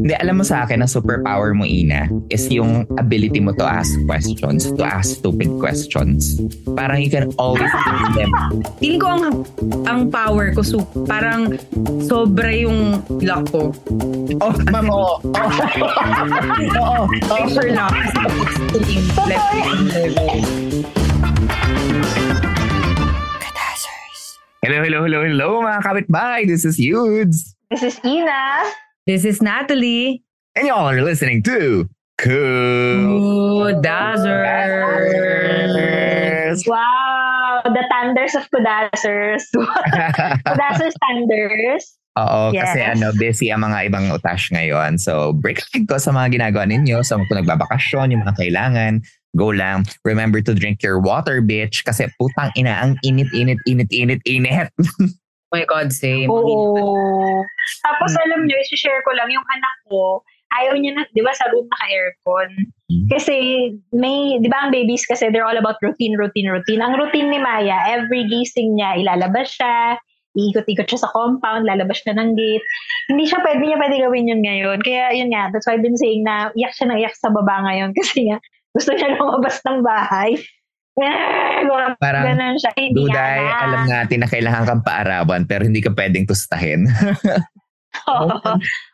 Hindi, alam mo sa akin, na superpower mo, Ina, is yung ability mo to ask questions, to ask stupid questions. Parang you can always ask them. Feeling ko ang, ang power ko, so, parang sobra yung luck ko. Oh, ma'am, oo. Oo. Oo. Super luck. Level. Hello, hello, hello, hello, mga kapitbahay. This is Yudes. This is Ina. This is Natalie. And y'all are listening to Cool Ooh, Dazzers. Wow, the thunders of Kudazzers. Kudazzers thunders. Oo, Yes. kasi ano, busy ang mga ibang utash ngayon. So, break lang ko sa mga ginagawa ninyo. Sa kung nagbabakasyon, yung mga kailangan, go lang. Remember to drink your water, bitch. Kasi putang ina, ang init, init, init, init, init. Oh my God, same. Oo. Tapos alam nyo, isi-share ko lang, yung anak ko, ayaw niya na, di ba, sa room naka-aircon. Kasi may, di ba ang babies kasi they're all about routine, routine, routine. Ang routine ni Maya, every gising niya, ilalabas siya, iikot-ikot siya sa compound, lalabas siya ng gate. Hindi siya pwede niya pwede gawin yun ngayon. Kaya yun nga, that's why I've been saying na iyak siya ng iyak sa baba ngayon kasi nga, gusto niya lumabas ng bahay. Parang, Ganun siya. Hindi Duday, na. alam natin na kailangan kang paarawan pero hindi ka pwedeng tustahin.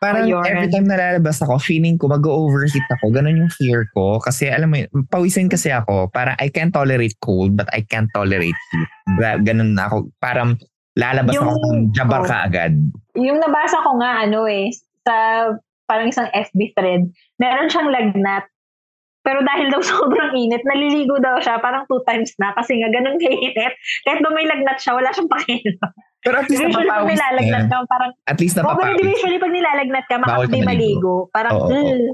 Parang Ayun. every time nalalabas ako, feeling ko mag-overheat ako. Ganun yung fear ko. Kasi alam mo, yun, pawisin kasi ako. Para I can tolerate cold but I can't tolerate heat. Ga- Ganun na ako. Parang lalabas Yung- ako ng jabar oh. ka agad. yung nabasa ko nga ano eh, sa parang isang FB thread, meron siyang lagnat. Pero dahil daw sobrang init, naliligo daw siya parang two times na kasi nga ganun kainit. Kahit daw may lagnat siya, wala siyang pakialam. Pero at least Usually napapawis nilalagnat niya. ka, parang, At least oh, pero di napapawis. usually pag nilalagnat ka, ka maligo. Parang, Oo, oo. "Ugh."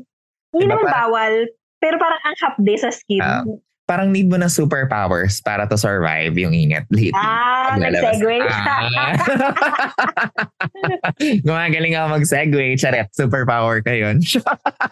hindi Diba naman parang- bawal, pero parang ang hapde sa skin. Ah, Parang need mo ng superpowers para to survive yung init. lately. Ah, nag-segue. Ah. Gumagaling ako mag-segue. Charet, superpower ka yun.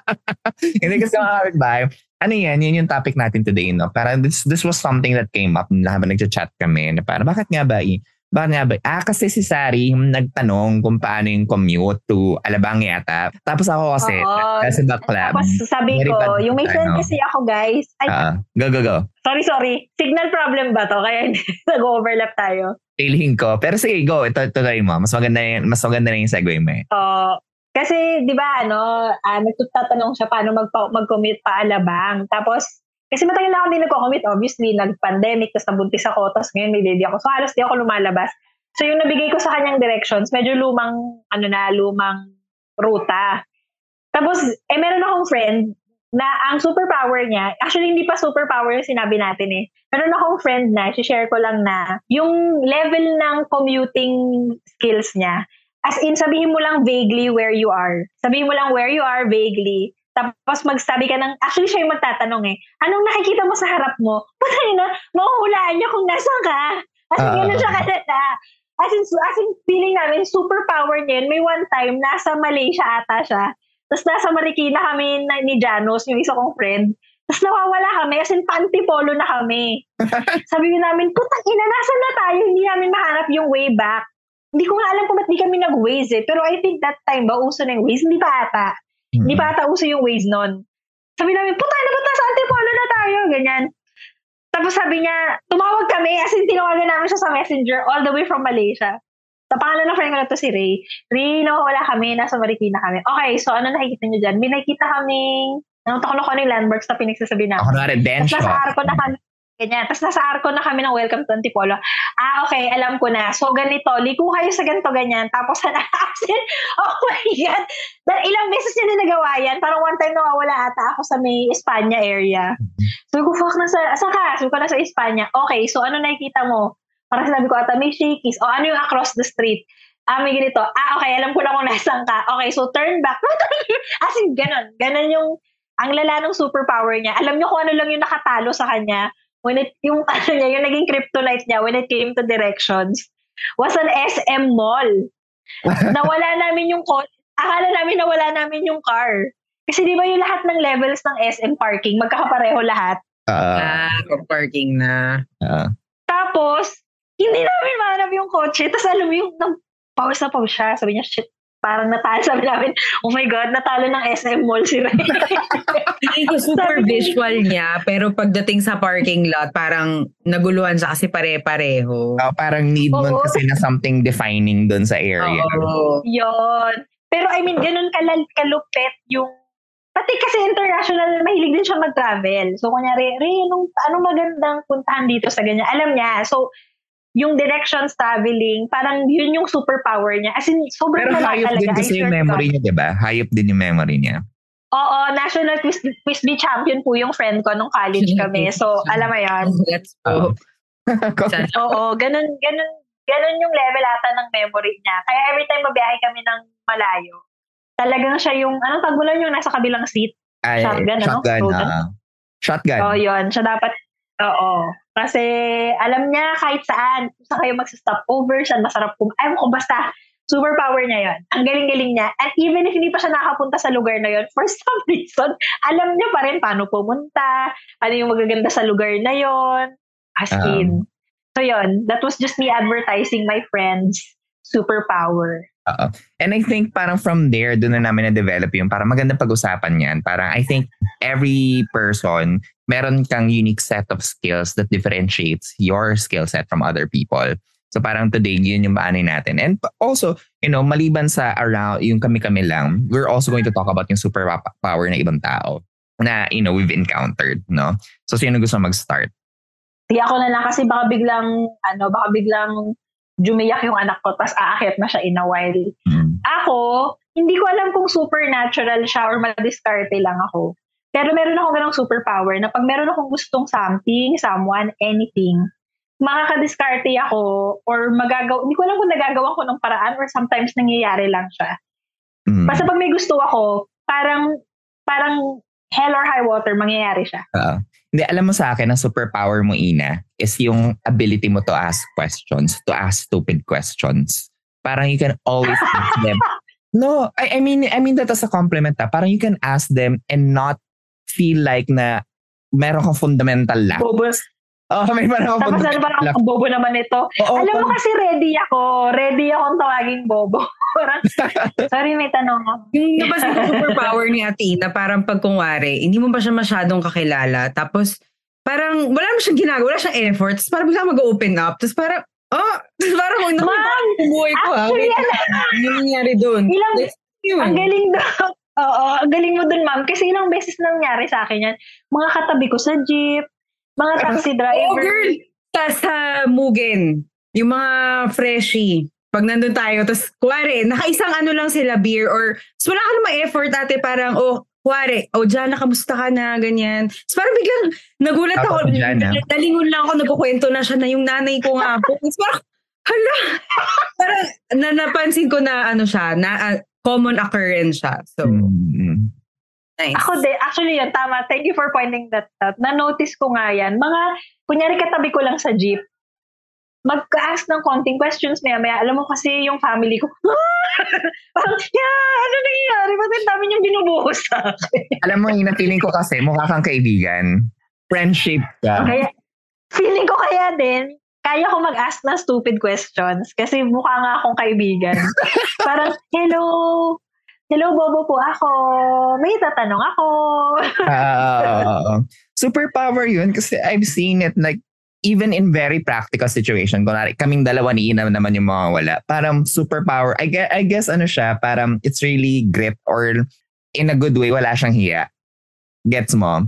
Hindi kasi mga kapitbahay. Ano yan? Yun yung topic natin today, no? Parang this, this was something that came up habang nagchat kami. Na parang, bakit nga ba? eh? Bakit nga ba? Ah, kasi si Sari nagtanong kung paano yung commute to Alabang yata. Tapos ako kasi, Oo. kasi bakla. Tapos sabi ko, bad yung may friend ano. kasi ako guys, ay, Ah, go, go, go. sorry, sorry, signal problem ba to? Kaya nag-overlap tayo. Feeling ko. Pero sige, go. Ito, ito tayo mo. Mas maganda, yung, mas maganda na yung segue mo eh. So, kasi, di ba, ano, uh, nagtatanong siya paano mag mag-commute pa alabang. Tapos, kasi matagal na ako din nagko-commute, obviously, nag-pandemic, tapos nabuntis ako, tapos ngayon may baby ako. So, halos di ako lumalabas. So, yung nabigay ko sa kanyang directions, medyo lumang, ano na, lumang ruta. Tapos, eh, meron akong friend na ang superpower niya, actually hindi pa superpower yung sinabi natin eh. Meron akong friend na, share ko lang na, yung level ng commuting skills niya, as in sabihin mo lang vaguely where you are. Sabihin mo lang where you are vaguely. Tapos magsabi ka ng, actually siya yung magtatanong eh, anong nakikita mo sa harap mo? Patay na, mahuhulaan niya kung nasan ka. As in, Ah. ganun siya kalala. As in, as in, feeling namin, superpower niya yun. May one time, nasa Malaysia ata siya. Tapos nasa Marikina kami na, ni Janos, yung isa kong friend. Tapos nawawala kami, as in panty polo na kami. Sabi namin, putang ina, nasan na tayo? Hindi namin mahanap yung way back. Hindi ko nga alam kung ba't di kami nag-waze eh. Pero I think that time ba, uso na yung waze? Hindi pa ata. Hindi pa ata uso yung waze nun. Sabi namin, puta na ba't nasa Antipolo na tayo? Ganyan. Tapos sabi niya, tumawag kami, as in tinawagan namin siya sa messenger all the way from Malaysia. Sa pangalan ng friend ko na to si Ray. Ray, nawawala kami, nasa Marikina kami. Okay, so ano nakikita niyo dyan? May nakikita kaming, nakita ko na kung ano yung landmarks na pinagsasabi namin. Ako na rin, Tapos nasa Densho. arko na kami, Ganyan. Tapos nasa arko na kami ng Welcome to Antipolo. Ah, okay, alam ko na. So, ganito, liko kayo sa ganito, ganyan. Tapos, as oh my God. Dahil ilang beses niya nagawa yan. Parang one time nawawala ata ako sa may Espanya area. So, ko, fuck, nasa, saan ka? So, ko nasa Espanya. Okay, so ano nakikita mo? Parang sinabi ko ata, may shakies. O, ano yung across the street? Ah, may ganito. Ah, okay, alam ko na kung nasan ka. Okay, so turn back. As in, ganun. Ganun yung, ang lala ng superpower niya. Alam niyo kung ano lang yung nakatalo sa kanya when it, yung ano niya, yung naging kryptonite niya when it came to directions, was an SM mall. nawala namin yung car. Akala namin nawala namin yung car. Kasi di ba yung lahat ng levels ng SM parking, magkakapareho lahat. Uh, ah, parking na. Uh, Tapos, hindi namin mahanap yung kotse. Tapos alam mo yung, nang pause na pause siya. Sabi niya, shit, parang natalo sabi namin, oh my God, natalo ng SM Mall si Ray. Hindi ko super visual niya, pero pagdating sa parking lot, parang naguluhan siya kasi pare-pareho. Oh, parang need mo Oo. kasi na something defining doon sa area. Oo. Yun. Pero I mean, ganun kalal kalupet yung Pati kasi international, mahilig din siya mag-travel. So, kunyari, Ray, anong, anong magandang puntahan dito sa ganyan? Alam niya. So, yung directions traveling, parang yun yung superpower niya. As in, sobrang Pero hayop din kasi yung memory niya, di ba? Hayop din yung memory niya. Oo, national quiz, quiz bee champion po yung friend ko nung college kami. So, alam mo yun. Let's go. Oo, ganun, ganun, ganun yung level ata ng memory niya. Kaya every time mabiyahe kami ng malayo, talagang siya yung, anong tagulan yung nasa kabilang seat? Ay, shotgun, shotgun ano? Shotgun. Oo, yun. Siya dapat, oo. Kasi alam niya kahit saan, kung saan kayo mag-stop over, saan masarap kum... Ayaw ko, basta superpower niya yon. Ang galing-galing niya. And even if hindi pa siya nakapunta sa lugar na yon, for some reason, alam niya pa rin paano pumunta, ano yung magaganda sa lugar na yon. As um, in. So yon, that was just me advertising my friend's superpower. Uh-oh. And I think parang from there, doon na namin na-develop yung parang magandang pag-usapan yan. Parang I think every person, meron kang unique set of skills that differentiates your skill set from other people. So parang today, yun yung baanay natin. And also, you know, maliban sa around, yung kami-kami lang, we're also going to talk about yung superpower na ibang tao na, you know, we've encountered, no? So sino gusto mag-start? Di ako na lang kasi baka biglang, ano, baka biglang jumiyak yung anak ko, tapos aakyat na siya in a while. Mm. Ako, hindi ko alam kung supernatural siya or madiskarte lang ako. Pero meron ako ganong superpower na pag meron akong gustong something, someone, anything, makakadiskarte ako or magagawa, hindi ko alam kung nagagawa ko ng paraan or sometimes nangyayari lang siya. Mm. Basta pag may gusto ako, parang, parang hell or high water, mangyayari siya. Uh, hindi, alam mo sa akin, ang superpower mo, Ina, is yung ability mo to ask questions, to ask stupid questions. Parang you can always ask them. No, I, I mean, I mean that as a compliment. Ha. Ah. Parang you can ask them and not feel like na meron kang fundamental lack. Bobo. Oh, may parang Tapos ano parang ang bobo naman ito. Oo, Alam mo kasi ready ako. Ready akong tawaging bobo. sorry, may tanong ako. Yung napansin ko superpower ni Ate Ina, parang pag kunwari, hindi mo pa siya masyadong kakilala. Tapos, parang wala mo siyang ginagawa, wala siyang efforts. Parang bigla mag-open up. Tapos parang, oh, parang huwag naman yung buhay ko. Actually, ha? Ano nangyari doon? Ilang, ang galing doon. Oo, ang galing mo dun, ma'am. Kasi ilang beses nangyari sa akin yan. Mga katabi ko sa jeep, mga taxi driver. Oh, girl! Tapos sa Mugen, yung mga freshie, pag nandun tayo, tapos kuwari, nakaisang ano lang sila, beer, or so wala ka naman effort ate, parang, oh, kuwari, oh, Jana, kamusta ka na, ganyan. So parang biglang nagulat ako, dalingon lang ako, nagkukwento na siya na yung nanay ko nga po. Tapos parang, hala, parang na, napansin ko na ano siya, na uh, common occurrence siya. So, mm-hmm. Nice. Ako din, actually yun, tama. Thank you for pointing that out. Na-notice ko nga yan. Mga, kunyari katabi ko lang sa jeep, magka-ask ng konting questions maya maya. Alam mo kasi yung family ko, parang, yeah, ano nangyayari? Ba't ang dami niyong binubuhos sa akin? Alam mo, Ina, feeling ko kasi mukha kang kaibigan. Friendship ka. Kaya, feeling ko kaya din, kaya ko mag-ask ng stupid questions kasi mukha nga akong kaibigan. parang, hello, Hello, Bobo po ako. May tatanong ako. uh, superpower yun kasi I've seen it like even in very practical situation. Kunwari, kaming dalawa ni Ina naman yung mga wala. Parang superpower. I guess, I guess ano siya, parang it's really grip or in a good way, wala siyang hiya. Gets mo? Na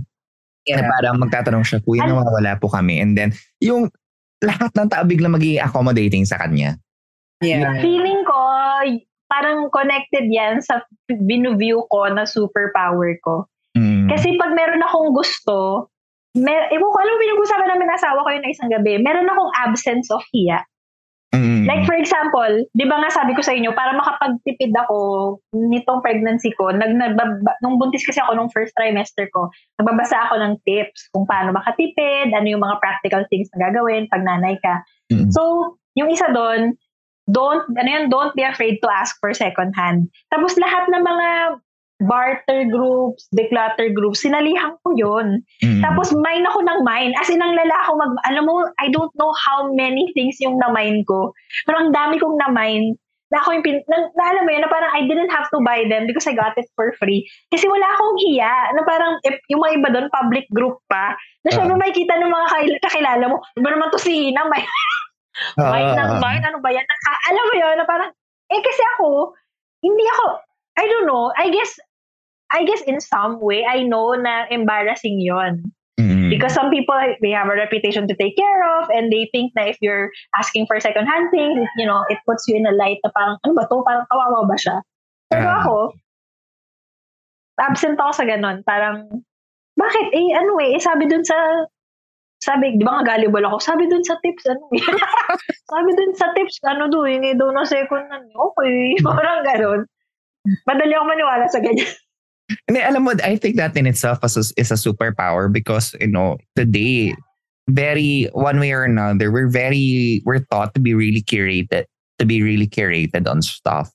Yeah. parang magtatanong siya, kuya, Ano? nawawala po kami. And then, yung lahat ng tao biglang magiging accommodating sa kanya. Yeah. Feeling ko, parang connected yan sa binuview ko na superpower ko. Mm. Kasi pag meron akong gusto, mer ewan ko, alam mo, pinag-usapan namin ng asawa ko yun na isang gabi, meron akong absence of hiya. Mm. Like for example, 'di ba nga sabi ko sa inyo para makapagtipid ako nitong pregnancy ko, nag nagbaba- nung buntis kasi ako nung first trimester ko, nagbabasa ako ng tips kung paano makatipid, ano yung mga practical things na gagawin pag nanay ka. Mm. So, yung isa doon, don't ano yan, don't be afraid to ask for second hand. Tapos lahat ng mga barter groups, declutter groups, sinalihan ko 'yon. Mm. Tapos mine ako ng mine. As in, ang lala ako mag... Alam mo, I don't know how many things yung na-mine ko. Pero ang dami kong na-mine na ako yung pin... Na, na alam mo yun, na parang I didn't have to buy them because I got it for free. Kasi wala akong hiya. Na parang if, yung mga iba doon, public group pa. Na syempre may kita ng mga kakil- kakilala mo. Iba naman to si Hina. May, Ah, mine ng mine. Ano ba yan? Naka, alam mo yun, na parang... Eh kasi ako, hindi ako... I don't know. I guess I guess in some way, I know na embarrassing yon Mm. because some people they have a reputation to take care of and they think na if you're asking for second hand things you know it puts you in a light na parang ano ba to parang kawawa ba siya pero Ah. ako absent ako sa ganon parang bakit eh ano eh, eh sabi dun sa sabi, di ba nga gullible ako? Sabi dun sa tips, ano eh. sabi dun sa tips, ano do, hindi daw na second hand. Okay, parang ganon. Madali ako maniwala sa ganyan. Hindi, alam mo, I think that in itself is a, is a superpower because, you know, today, very, one way or another, we're very, we're taught to be really curated, to be really curated on stuff.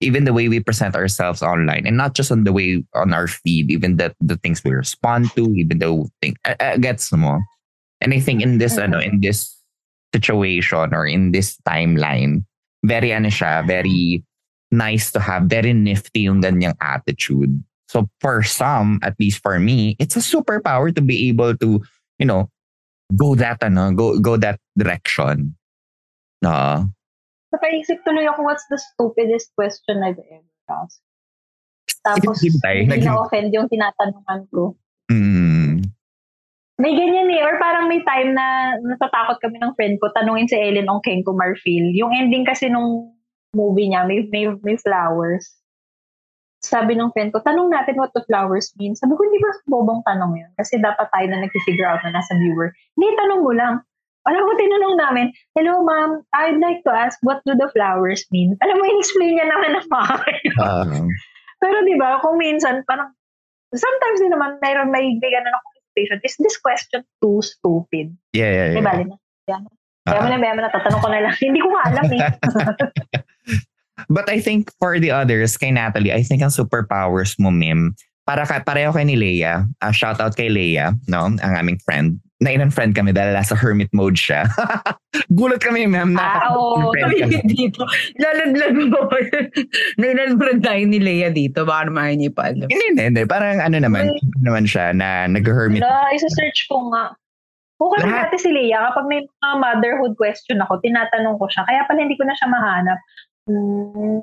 Even the way we present ourselves online and not just on the way on our feed, even the, the things we respond to, even though thing, uh, gets mo. And I think in this, ano, in this situation or in this timeline, very, ano siya, very nice to have, very nifty yung ganyang attitude. So for some, at least for me, it's a superpower to be able to, you know, go that ano, go go that direction. No. Nakaisip tuloy ako, what's the stupidest question I've ever asked? Tapos, hindi na-offend yung tinatanungan ko. Mm. May ganyan eh. Or parang may time na natatakot kami ng friend ko, tanungin si Ellen Ongkeng ko Marfil. Yung ending kasi nung movie niya, may, may, may flowers. Sabi ng friend ko, tanong natin what the flowers mean. Sabi ko, hindi ba bobong tanong yun? Kasi dapat tayo na nag-figure out na nasa viewer. Hindi, tanong mo lang. Alam mo, tinanong namin, Hello, ma'am. I'd like to ask, what do the flowers mean? Alam mo, in-explain niya naman ng maayos. Um, Pero di ba, kung minsan, parang, sometimes din naman, mayroon may bigyan na conversation, is this question too stupid? yeah, yeah, yeah. ba, na? Kaya mo Ah. na, kaya mo na, tatanong ko na lang. Hindi ko nga alam eh. But I think for the others, kay Natalie, I think ang superpowers mo, Mim, para ka, pareho kay ni Leia, uh, shout out kay Leia, no, ang aming friend. Nainan friend kami dahil nasa hermit mode siya. Gulat kami, ma'am. na Ah, oo. kami. dito. Lalaglag mo ba? Nailan tayo ni Leia dito. Baka naman niya ipaalam. Hindi, hindi, hindi. Parang ano naman, ano naman siya na nag-hermit. Wala, isa-search ko nga. Kasi Lahat. dati si Leia, kapag may mga motherhood question ako, tinatanong ko siya. Kaya pala hindi ko na siya mahanap. Hmm,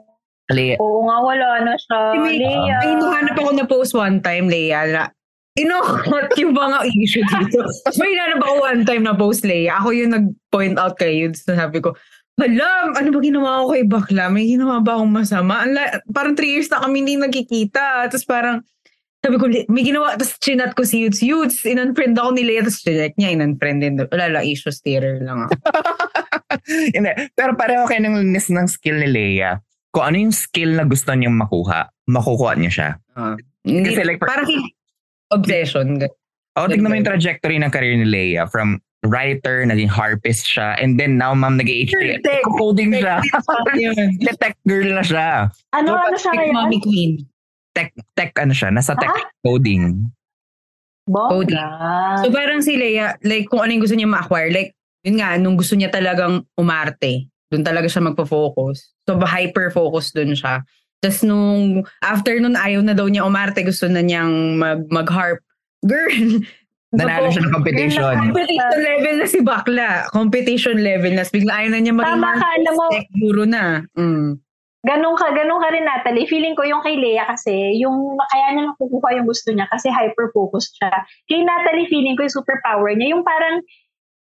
Leia, oo nga, wala na siya. May, Leia. may nahanap ako na post one time, Leia, na inokot yung mga issue dito. may hinanap ako one time na post, Leia. Ako yung nag-point out kay Yudes na sabi ko, Alam, ano ba ginawa ko kay bakla? May ginawa ba akong masama? Ang la- parang three years na kami hindi nagkikita. Tapos parang, sabi ko, "Li- may ginawa. Tapos chinat ko si Yudes. Yudes, in-unfriend ako ni Leia. Tapos chinek niya, in-unfriend din. Wala lang, issue steerer lang ako. Hindi. Pero pareho kayo ng linis ng skill ni Leia. Kung ano yung skill na gusto niyang makuha, makukuha niya siya. Ah. Hindi, Kasi like, parang obsession. O, tignan mo yung trajectory ng career ni Leia. From writer, naging harpist siya, and then now, ma'am, nag-HT. Tech. Coding siya. Tech girl na siya. Ano, ano siya Tech ngayon? mommy queen. Tech, tech ano siya, nasa tech Ah? coding. Bongga. So parang si Leia, like kung ano yung gusto niya ma-acquire, like yun nga, nung gusto niya talagang umarte, doon talaga siya magpo-focus. So hyper-focus doon siya. Tapos nung after nun ayaw na daw niya umarte, gusto na niyang mag, mag-harp. Girl, Nanalo siya ng competition. competition level na si Bakla. Competition level na. Bigla ayaw na niya maging Tama ka, alam mo. guru na. Mm. ganun ka, ganun ka rin Natalie. Feeling ko yung kay Lea kasi, yung kaya niya nakukuha yung gusto niya kasi hyper-focused siya. Kay Natalie, feeling ko yung superpower niya, yung parang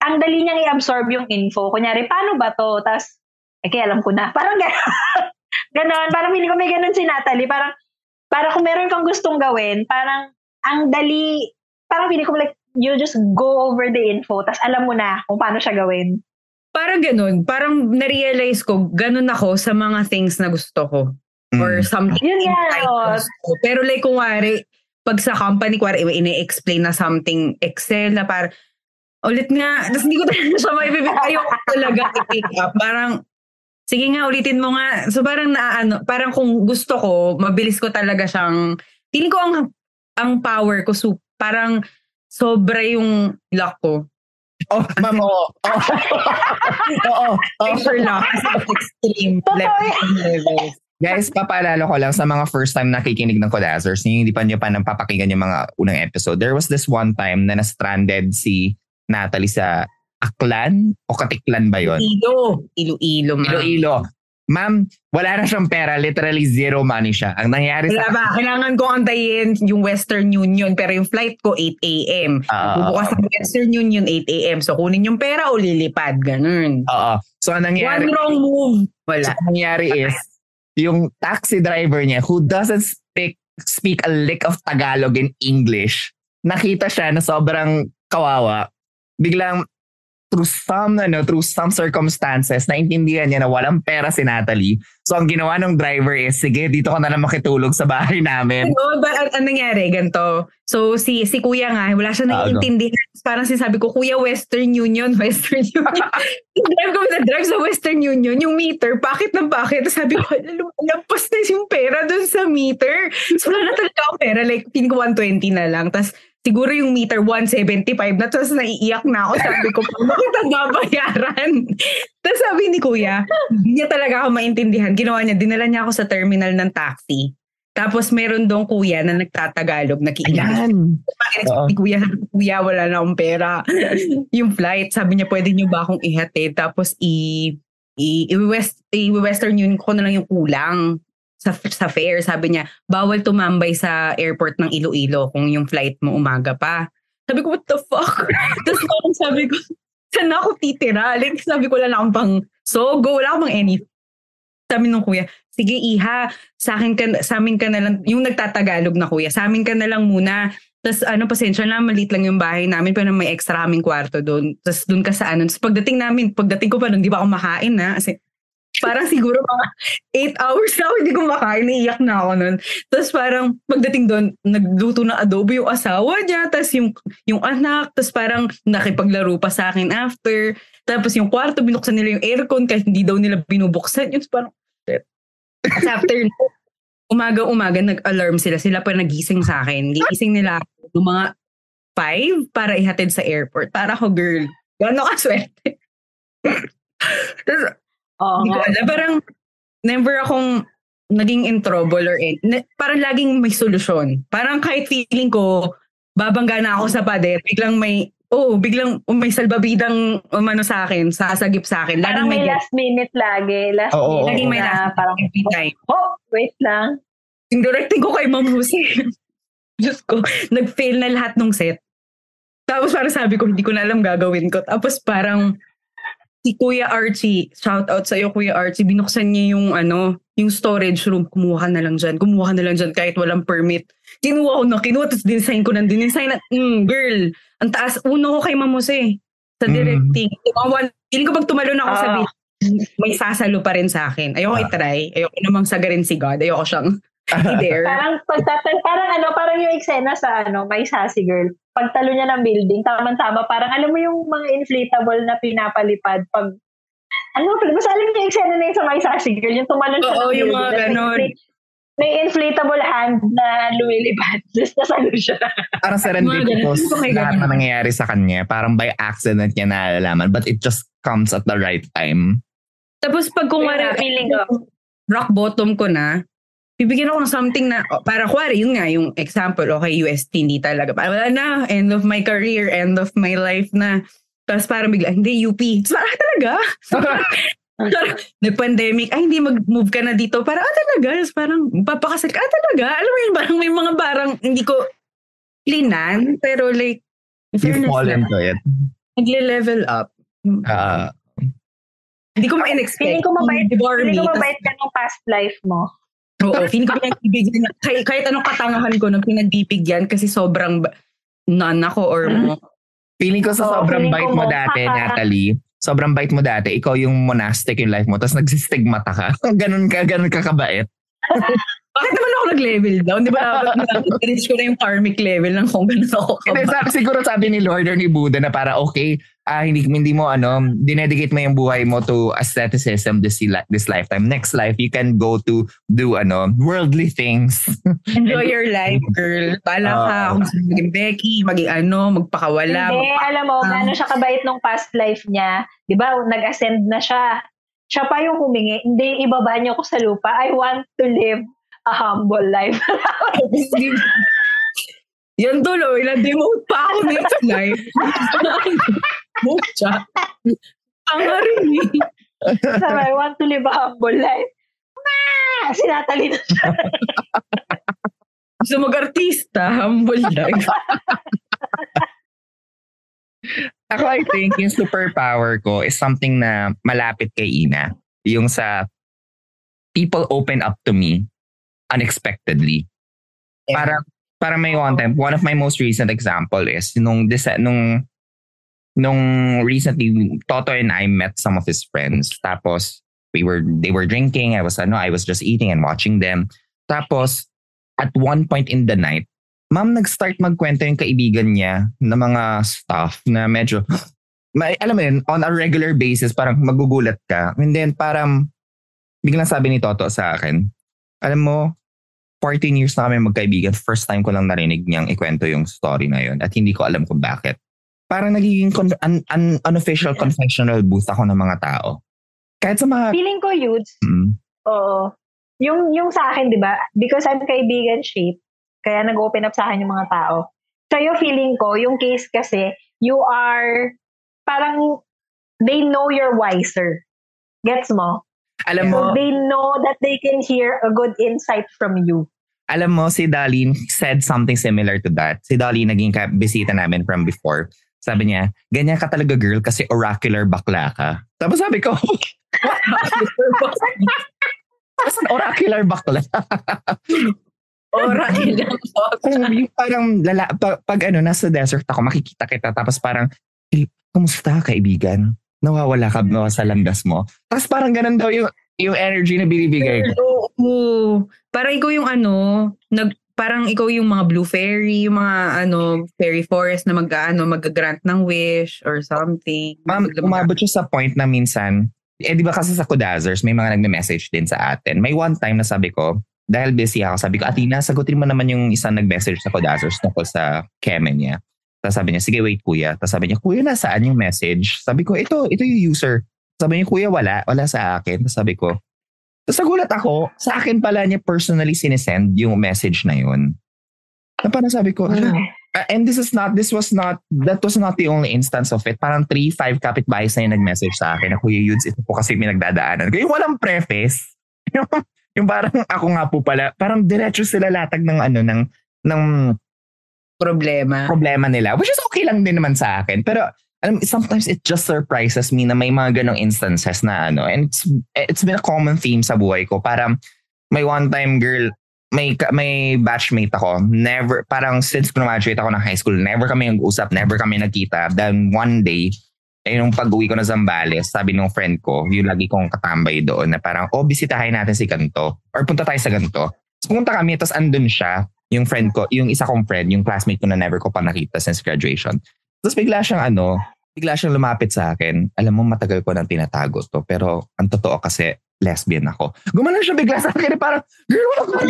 ang dali niyang i-absorb yung info. Kunyari, paano ba to? Tapos, eh, kaya alam ko na. Parang gano'n. ganon. Parang feeling ko may ganon si Natalie. Parang, para kung meron kang gustong gawin, parang ang dali, parang feeling ko like, you just go over the info, tapos alam mo na kung paano siya gawin. Parang ganun. Parang na-realize ko, ganun ako sa mga things na gusto ko. Or Mm. something. Yun nga, na oh. ko. Pero like, kung wari, pag sa company, kuwari, ine-explain na something Excel na parang, ulit nga, tapos hindi ko talaga siya maibibig. Ayoko talaga i-pick up. Parang, sige nga, ulitin mo nga. So parang naano, parang kung gusto ko, mabilis ko talaga siyang, feeling ko ang, ang power ko, so, parang sobra yung luck ko. Oh, ma'am, oo. Oo. Oo. Extra luck extreme levels. Guys, papaalala ko lang sa mga first time nakikinig ng Kodazers, yung hindi pa nyo pa nang papakinggan yung mga unang episode. There was this one time na na-stranded si Natalie sa Aklan o Katiklan ba yon? Iloilo. Iloilo, ma'am. Iloilo. Ma'am, wala na siyang pera. Literally zero money siya. Ang nangyari Wala sa... ba? Kailangan ko antayin yung Western Union pero yung flight ko 8 a.m. Ah, Bubukas ng Western Union 8 a.m. So kunin yung pera o lilipad. Ganun. Oo. So, ang nangyari... One wrong move. So, Wala. ang nangyari is, yung taxi driver niya who doesn't speak speak a lick of Tagalog and English, nakita siya na sobrang kawawa. Biglang, through some, ano, through some circumstances, naintindihan niya na walang pera si Natalie. So, ang ginawa ng driver is, sige, dito ka na lang makitulog sa bahay namin. Ano ba ang, ang nangyari? Ganito. So si si Kuya nga, wala siya Ah, naiintindihan. Parang sinasabi ko, Kuya, Western Union, Western Union. drive kami na drive sa Western Union, yung meter, bakit ng bakit? Tapos sabi ko, lampas na yung pera dun sa meter. So wala na talaga akong pera. Like, pin ko 120 na lang. Tapos siguro yung meter 175 na. Tapos naiiyak na ako. Sabi ko, bakit ang babayaran? Tapos sabi ni Kuya, hindi niya talaga ako maintindihan. Ginawa niya, dinala niya ako sa terminal ng taxi. Tapos meron doong kuya na nagtatagalog, nakikinig. Ayan. Si kuya, sabi ko, kuya, wala na akong pera. yung flight, sabi niya, pwede niyo ba akong ihatid? Tapos i, i, i-west, i-western union ko na lang yung kulang sa, sa fare. Sabi niya, bawal tumambay sa airport ng Iloilo kung yung flight mo umaga pa. Sabi ko, what the fuck? Tapos parang sabi ko, saan ako titira? Like, sabi ko, wala na akong pang sogo, wala akong pang anything. Sabi nung kuya, sige iha, sa akin ka, sa amin ka na lang, yung nagtatagalog na kuya, sa amin ka na lang muna. Tapos ano, pasensya na, maliit lang yung bahay namin, pero may extra kaming kwarto doon. Tapos doon ka sa ano. Tapos pagdating namin, pagdating ko pa doon, di ba ako makain na? Kasi parang siguro mga 8 hours na ako hindi kumakain, naiiyak na ako noon. Tapos parang pagdating doon, nagluto ng adobo yung asawa niya, tapos yung, yung anak, tapos parang nakipaglaro pa sa akin after. Tapos yung kwarto, binuksan nila yung aircon kahit hindi daw nila binubuksan. Yun, parang, shit. Tapos after, umaga-umaga, nag-alarm sila. Sila pa nagising sa akin. Gigising nila ng mga 5 para ihatid sa airport. Para ako, girl, gano'n ka swerte. Tapos, Oo hindi ko alam. Parang never akong naging in trouble or in, na- parang laging may solusyon. Parang kahit feeling ko, babangga na ako sa pader, biglang may, oh, biglang may salbabidang umano sa akin, sasagip sa akin. Laging Parang may, may get- last minute lagi. Last Oo, minute laging may na last parang, every time. oh, wait lang. Yung directing ko kay Ma'am Jose. Diyos ko, nag-fail na lahat ng set. Tapos parang sabi ko, hindi ko na alam gagawin ko. Tapos parang si Kuya Archie, shout out sa iyo Kuya Archie, binuksan niya yung ano, yung storage room, kumuha ka na lang dyan, kumuha ka na lang dyan kahit walang permit. Kinuha ko na, kinuha, tapos dinesign ko na, dinesign na, mm, girl, ang taas, uno ko kay Ma'am Jose sa Mm. directing. Tumawan, feeling ko pag tumalon ako sa Ah. beat, may sasalo pa rin sa akin. Ayoko Ah. i-try. Ayoko namang sagarin si God. Ayoko siyang i-dare. Parang pagtatan, parang ano, parang yung eksena sa ano, may sassy girl. Pagtalo niya ng building, tama-tama, parang alam mo yung mga inflatable na pinapalipad pag ano, basta alam niyo yung eksena na yun sa may sassy girl, yung tumalon siya Oo, ng yung building, mga tapos may- ganon. May, may inflatable hand na lumilipad. Tapos nasalo siya. Parang serendipitous ganun. Lahat na ganun. nangyayari sa kanya. Parang by accident niya naalalaman. But it just comes at the right time. Tapos pag kung nga, feeling ko. rock bottom ko na, bibigyan ako ng something na, oh, para kuwari, yun nga, yung example, okay, UST, hindi talaga. Parang wala na, end of my career, end of my life na. Tapos parang bigla, hindi, UP. Tapos parang "Ah, talaga? Nag-pandemic, ay hindi mag-move ka na dito. Parang, ah talaga? Tapos Parang papakasal ka, ah talaga? Alam mo yun, parang may mga barang hindi ko plinan, pero like, in You fairness fall lang, into it. nagle-level up. Ah, Hindi ko ma-expect. Feeling ko mabait, feeling ko tas- mabait ka nung past life mo. Oo, feeling ko pinagbibigyan na, kahit, kahit anong katangahan ko nung pinagbibigyan kasi sobrang nan ako or mo. feeling ko sa Oo, sobrang feeling bait mo mo- dati, Natalie. Sobrang bait mo dati. Ikaw yung monastic yung life mo. Tapos nagsistigmata ka. ganun ka, ganun ka kabait. Bakit naman ako nag-level down? Di ba dapat reach ko na yung karmic level ng kung gano'n ako kabait. siguro sabi ni Lord or ni Buddha na para okay, ah, hindi, hindi mo ano, dinedicate mo yung buhay mo to aestheticism this, this lifetime. Next life, you can go to do ano, worldly things. Enjoy your life, girl. Bala ka Oo. kung sino maging Becky, maging ano, magpakawala. Hindi, magpa- alam mo, gaano siya kabait nung past life niya. Di ba, nag-ascend na siya. Siya pa yung humingi, hindi, ibaba niyo ko sa lupa. I want to live a humble life. Yan tuloy, na-demote pa ako next life. Siya. Ang rin eh. Sabi, I want to live a humble life. Ah! Sinatali na siya. Gusto mag-artista, humble life. Ako, I think yung superpower ko is something na malapit kay Ina. Yung sa people open up to me unexpectedly. Para para may one time, one of my most recent example is nung disa, nung nung recently Toto and I met some of his friends. Tapos we were they were drinking, I was ano, I was just eating and watching them. Tapos at one point in the night, ma'am nag-start magkwento yung kaibigan niya ng mga stuff na medyo may, alam mo yun, on a regular basis, parang magugulat ka. And then parang, biglang sabi ni Toto sa akin, alam mo, 14 years na kami magkaibigan, first time ko lang narinig niyang ikwento yung story na yun at hindi ko alam kung bakit. Parang nagiging con- un- un- unofficial confessional booth ako ng mga tao. Kahit sa mga... Feeling ko, Yudes, Mm, oo. Yung, yung sa akin, di ba, because I'm kaibigan shape, kaya nag-open up sa akin yung mga tao. Sa'yo, feeling ko, yung case kasi, you are, parang, they know you're wiser. Gets mo? alam mo, So they know that they can hear a good insight from you. alam mo, si Darlene said something similar to that. Si Darlene naging ka- bisita namin from before. Sabi niya, ganyan ka talaga girl kasi oracular bakla ka. Tapos sabi ko, Tapos oracular bakla. Ora, ilang Kung yung parang lala, pag, pag ano, nasa desert ako, makikita kita. Tapos parang, kumusta kaibigan? Nawawala ka ba sa landas mo? Tapos parang ganun daw yung, yung energy na binibigay ko. Oo. Parang ikaw yung ano, nag, parang ikaw yung mga blue fairy, yung mga ano, fairy forest na mag-ano, mag-grant ng wish or something. Ma'am, umabot siya sa point na minsan, eh di ba kasi sa Kudazers, may mga nagme-message din sa atin. May one time na sabi ko, dahil busy ako, sabi ko, Atina, sagutin mo naman yung isang nag-message sa Kudazers tungkol sa keme niya. Tapos sabi niya, sige wait kuya. Tapos sabi niya, kuya nasaan yung message? Sabi ko, ito, ito yung user. Sabi niya, kuya wala, wala sa akin. Tapos sabi ko, tapos nagulat ako, sa akin pala niya personally sinesend yung message na yun. Na parang sabi ko, "Ala, Uh, and this is not, this was not, that was not the only instance of it. Parang 3-5 kapitbahays na yung nag-message sa akin na Kuya Yudes, ito po kasi may nagdadaanan. Yung walang preface. Yung, yung parang ako nga po pala, parang diretso sila latag ng ano, ng, ng problema. problema nila. Which is okay lang din naman sa akin. Pero alam, sometimes it just surprises me na may mga ganong instances na ano. And it's, it's been a common theme sa buhay ko. Parang may one time girl, may may batchmate ako. Never, parang since graduate ako ng high school, never kami nag-usap, never kami nagkita. Then one day, eh, nung pag-uwi ko na Zambales, sabi nung friend ko, yung lagi kong katambay doon, na parang, oh, bisitahin natin si Ganto. Or punta tayo sa Ganto. Tapos pumunta kami, tapos andun siya, yung friend ko, yung isa kong friend, yung classmate ko na never ko pa nakita since graduation. Tapos bigla siyang ano, bigla siyang lumapit sa akin. Alam mo, matagal ko nang tinatago to. Pero ang totoo kasi, lesbian ako. Gumanon siya bigla sa akin. Parang, girl, what the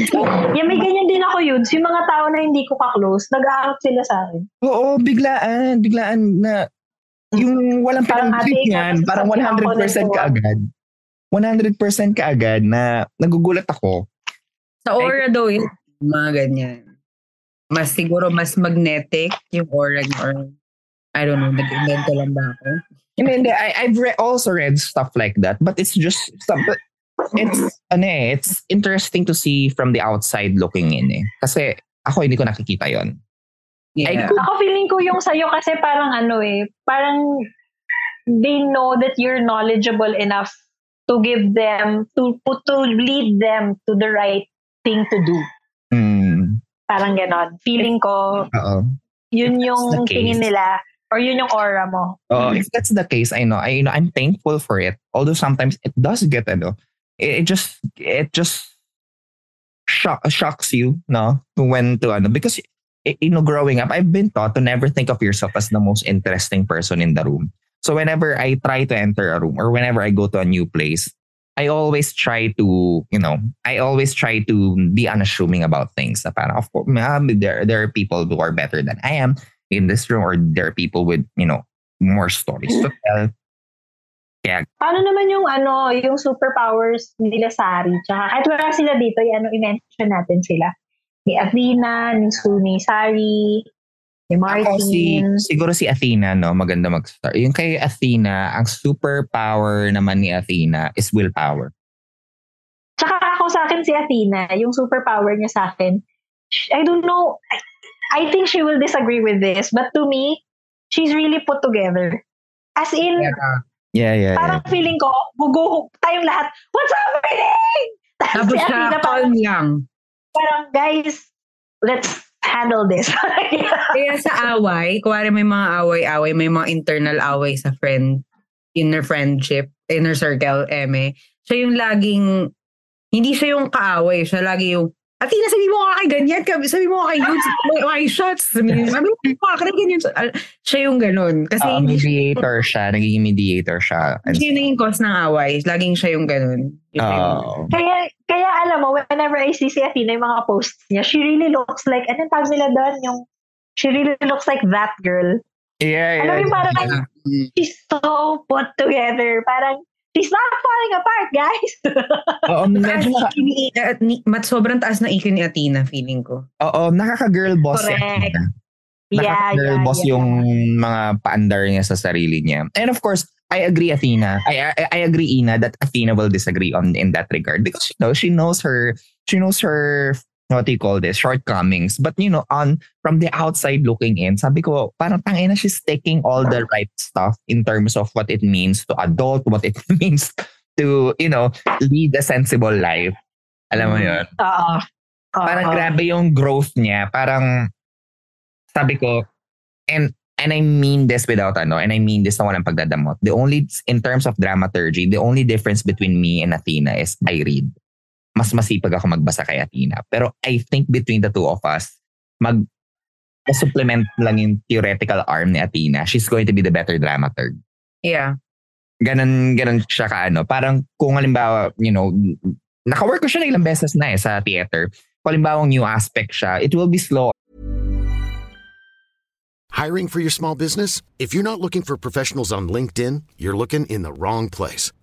Yeah, may ganyan din ako, Yudes. Yung mga tao na hindi ko ka-close, nag-aarap sila sa akin. Oo, biglaan. Biglaan na yung walang Parang ate, niyan. Parang sasabihan ko 100% nito. ka agad. 100% ka agad na nagugulat ako. Sa aura daw yun, mga ganyan. Mas siguro mas magnetic yung aura niyo or I don't know, nag-invento lang ba ako? I mean, I, I've re- also read stuff like that, but it's just stuff. It's ano eh, it's interesting to see from the outside looking in eh. Kasi ako hindi ko nakikita yon. I Yeah. could, Ako feeling ko yung sa'yo kasi parang ano eh, parang they know that you're knowledgeable enough to give them, to, to lead them to the right thing to do. mm, Parang ganon. Feeling ko, oo. yun yung tingin nila or yun yung aura mo. Oh, if that's the case, I know. I you know I'm thankful for it. Although sometimes it does get ano, it, it just it just shock, shocks you, no, when to ano because you know growing up, I've been taught to never think of yourself as the most interesting person in the room. So whenever I try to enter a room or whenever I go to a new place, I always try to, you know, I always try to be unassuming about things. Na parang, of course, there, there are people who are better than I am in this room or there are people with, you know, more stories to tell. Paano naman yung ano, yung superpowers nila Sari? Tsaka kahit wala sila dito, yung ano, i-mention natin sila. Ni Athena, ni Suni Sari, ni Ako si, Martin. siguro si Athena, no? Maganda mag-start. Yung kay Athena, ang superpower naman ni Athena is willpower. Tsaka ako sa akin si Athena, yung superpower niya sa akin, I don't know, I, think she will disagree with this, but to me, she's really put together. As in, Yeah, yeah, yeah. parang feeling ko, gugo tayong lahat, what's happening? Tapos si parang, calm lang. parang, guys, let's handle this. Kaya sa away, kuwari may mga away-away, may mga internal away sa friend, inner friendship, inner circle, eme. Siya yung laging, hindi siya yung kaaway, siya lagi yung, Atina, sabi mo nga kay ganyan, sabi mo nga kay Yudes, may, may shots, sabi, sabi mo nga kay ganyan. Ah, Siya yung ganun. Kasi Uh, hindi mediator siya, nagiging mediator siya. And, siya yung naging cause ng away. Laging siya yung ganun. Yung oh, kaya, kaya alam mo, whenever I see si Athena, yung mga posts niya, she really looks like, anong tawag nila doon? Yung, she really looks like that girl. yeah, Alam mo yeah. parang, Mm. she's so put together. Parang, she's not falling apart, guys. Oo, medyo, na IQ ni, at ni, mat, sobrang taas na IQ ni Athena, feeling ko. oo, nakaka-girl boss Correct. Athena. yeah, Nakaka-girl yeah, boss yeah. yung mga paandar niya sa sarili niya. And of course, I agree, Athena. I, I I agree, Ina, that Athena will disagree on in that regard because you know she knows her she knows her what do you call this shortcomings. But you know, on from the outside looking in, sabi ko parang tangina she's taking all the right stuff in terms of what it means to adult, what it means to you know lead a sensible life. Alam mo yun? Oo. Oo. Parang grabe yung growth niya. Parang sabi ko, and and I mean this without ano, and I mean this na walang pagdadamot. The only, in terms of dramaturgy, the only difference between me and Athena is I read. Mas masipag ako magbasa kay Athena. Pero I think between the two of us, mag supplement lang yung theoretical arm ni Athena, she's going to be the better dramaturg. Yeah. Ganon, ganon siya ka ano. Parang kung halimbawa, you know, naka-work ko siya na ilang beses na eh sa theater. Kung halimbawa new aspect siya, it will be slow Hiring for your small business? If you're not looking for professionals on LinkedIn, you're looking in the wrong place.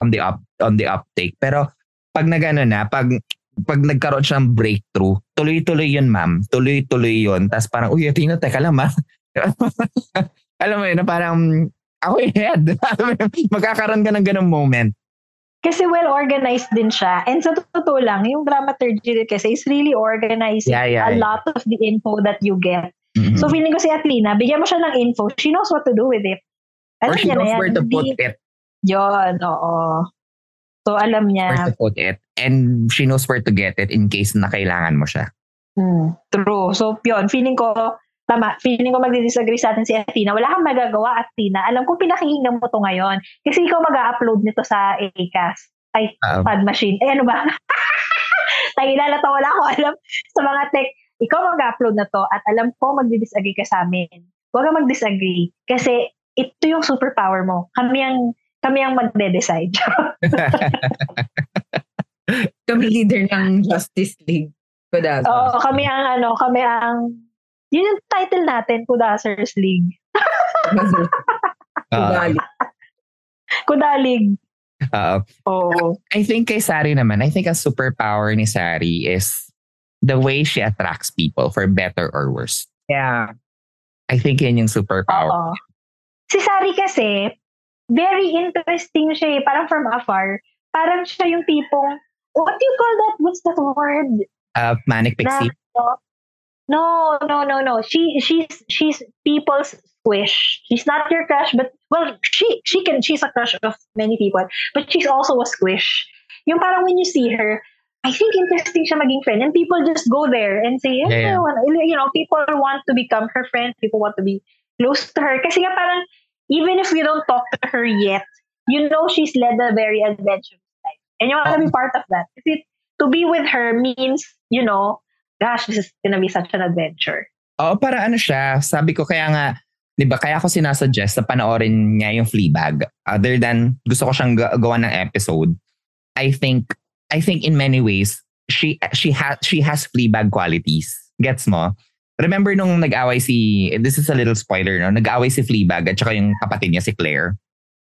On the up on the uptake. Pero pag nagano na, pag pag nagkaroon siya ng breakthrough, tuloy-tuloy yun, ma'am. Tuloy-tuloy yun. Tapos parang, uy, Athena, teka lang, ma. Alam mo yun, na parang, ako yung head. Magkakaroon ka ng ganong moment. Kasi well-organized din siya. And sa totoo lang, yung dramaturgy kasi is really organizing Yeah, yeah, a yeah. lot of the info that you get. Mhm. So feeling ko si Atlina, bigyan mo siya ng info, she knows what to do with it. Or Alam she niya na knows yan. where to put it. Yun, oo. So alam Where niya. to put it. And she knows where to get it in case na kailangan mo siya. Hmm, true. So yun, feeling ko, tama, feeling ko magdi-disagree sa atin si Athena. Wala kang magagawa, Athena. Alam ko pinakinggan mo to ngayon. Kasi ikaw mag-upload nito sa ACAS. Ay, Ah. pad machine. Eh, ano ba? Tangina na to, wala ko alam sa mga tech. Ikaw mag-upload na to at alam ko magdi-disagree ka sa amin. Huwag kang mag-disagree. Kasi ito yung superpower mo. Kami ang kami ang magde-decide. Kami leader ng Justice League. Kudaso. Oo, kami ang ano, kami ang yun yung title natin, Kudasers League. Ah, Kudalig. Kudalig. ah, Oo. I think kay Sari naman, I think a superpower ni Sari is the way she attracts people for better or worse. Yeah. I think yan yung superpower. Oo. Si Sari kasi, very interesting siya eh. Parang from afar. Parang siya yung tipong, what do you call that? What's that word? Uh, Manic Pixie. Na- no, no, no, no. She, she's, she's people's squish. She's not your crush, but, well, she, she can, she's a crush of many people, but she's also a squish. Yung parang when you see her, I think interesting siya maging friend. And people just go there and say, Yeah, yeah. you know, people want to become her friend. People want to be close to her. Kasi nga parang, even if you don't talk to her yet, you know she's led a very adventurous life. And you want to be part of that. Kasi to be with her means, you know, gosh, this is gonna be such an adventure. Oo, para ano siya, sabi ko kaya nga, di ba, kaya ako sinasuggest na panoorin niya yung Fleabag. Other than gusto ko siyang ga- gawa ng episode, I think, I think in many ways, she she has she has Fleabag qualities. Gets mo? Remember nung nag-away si, this is a little spoiler, no? Nag-away si Fleabag at saka yung kapatid niya si Claire.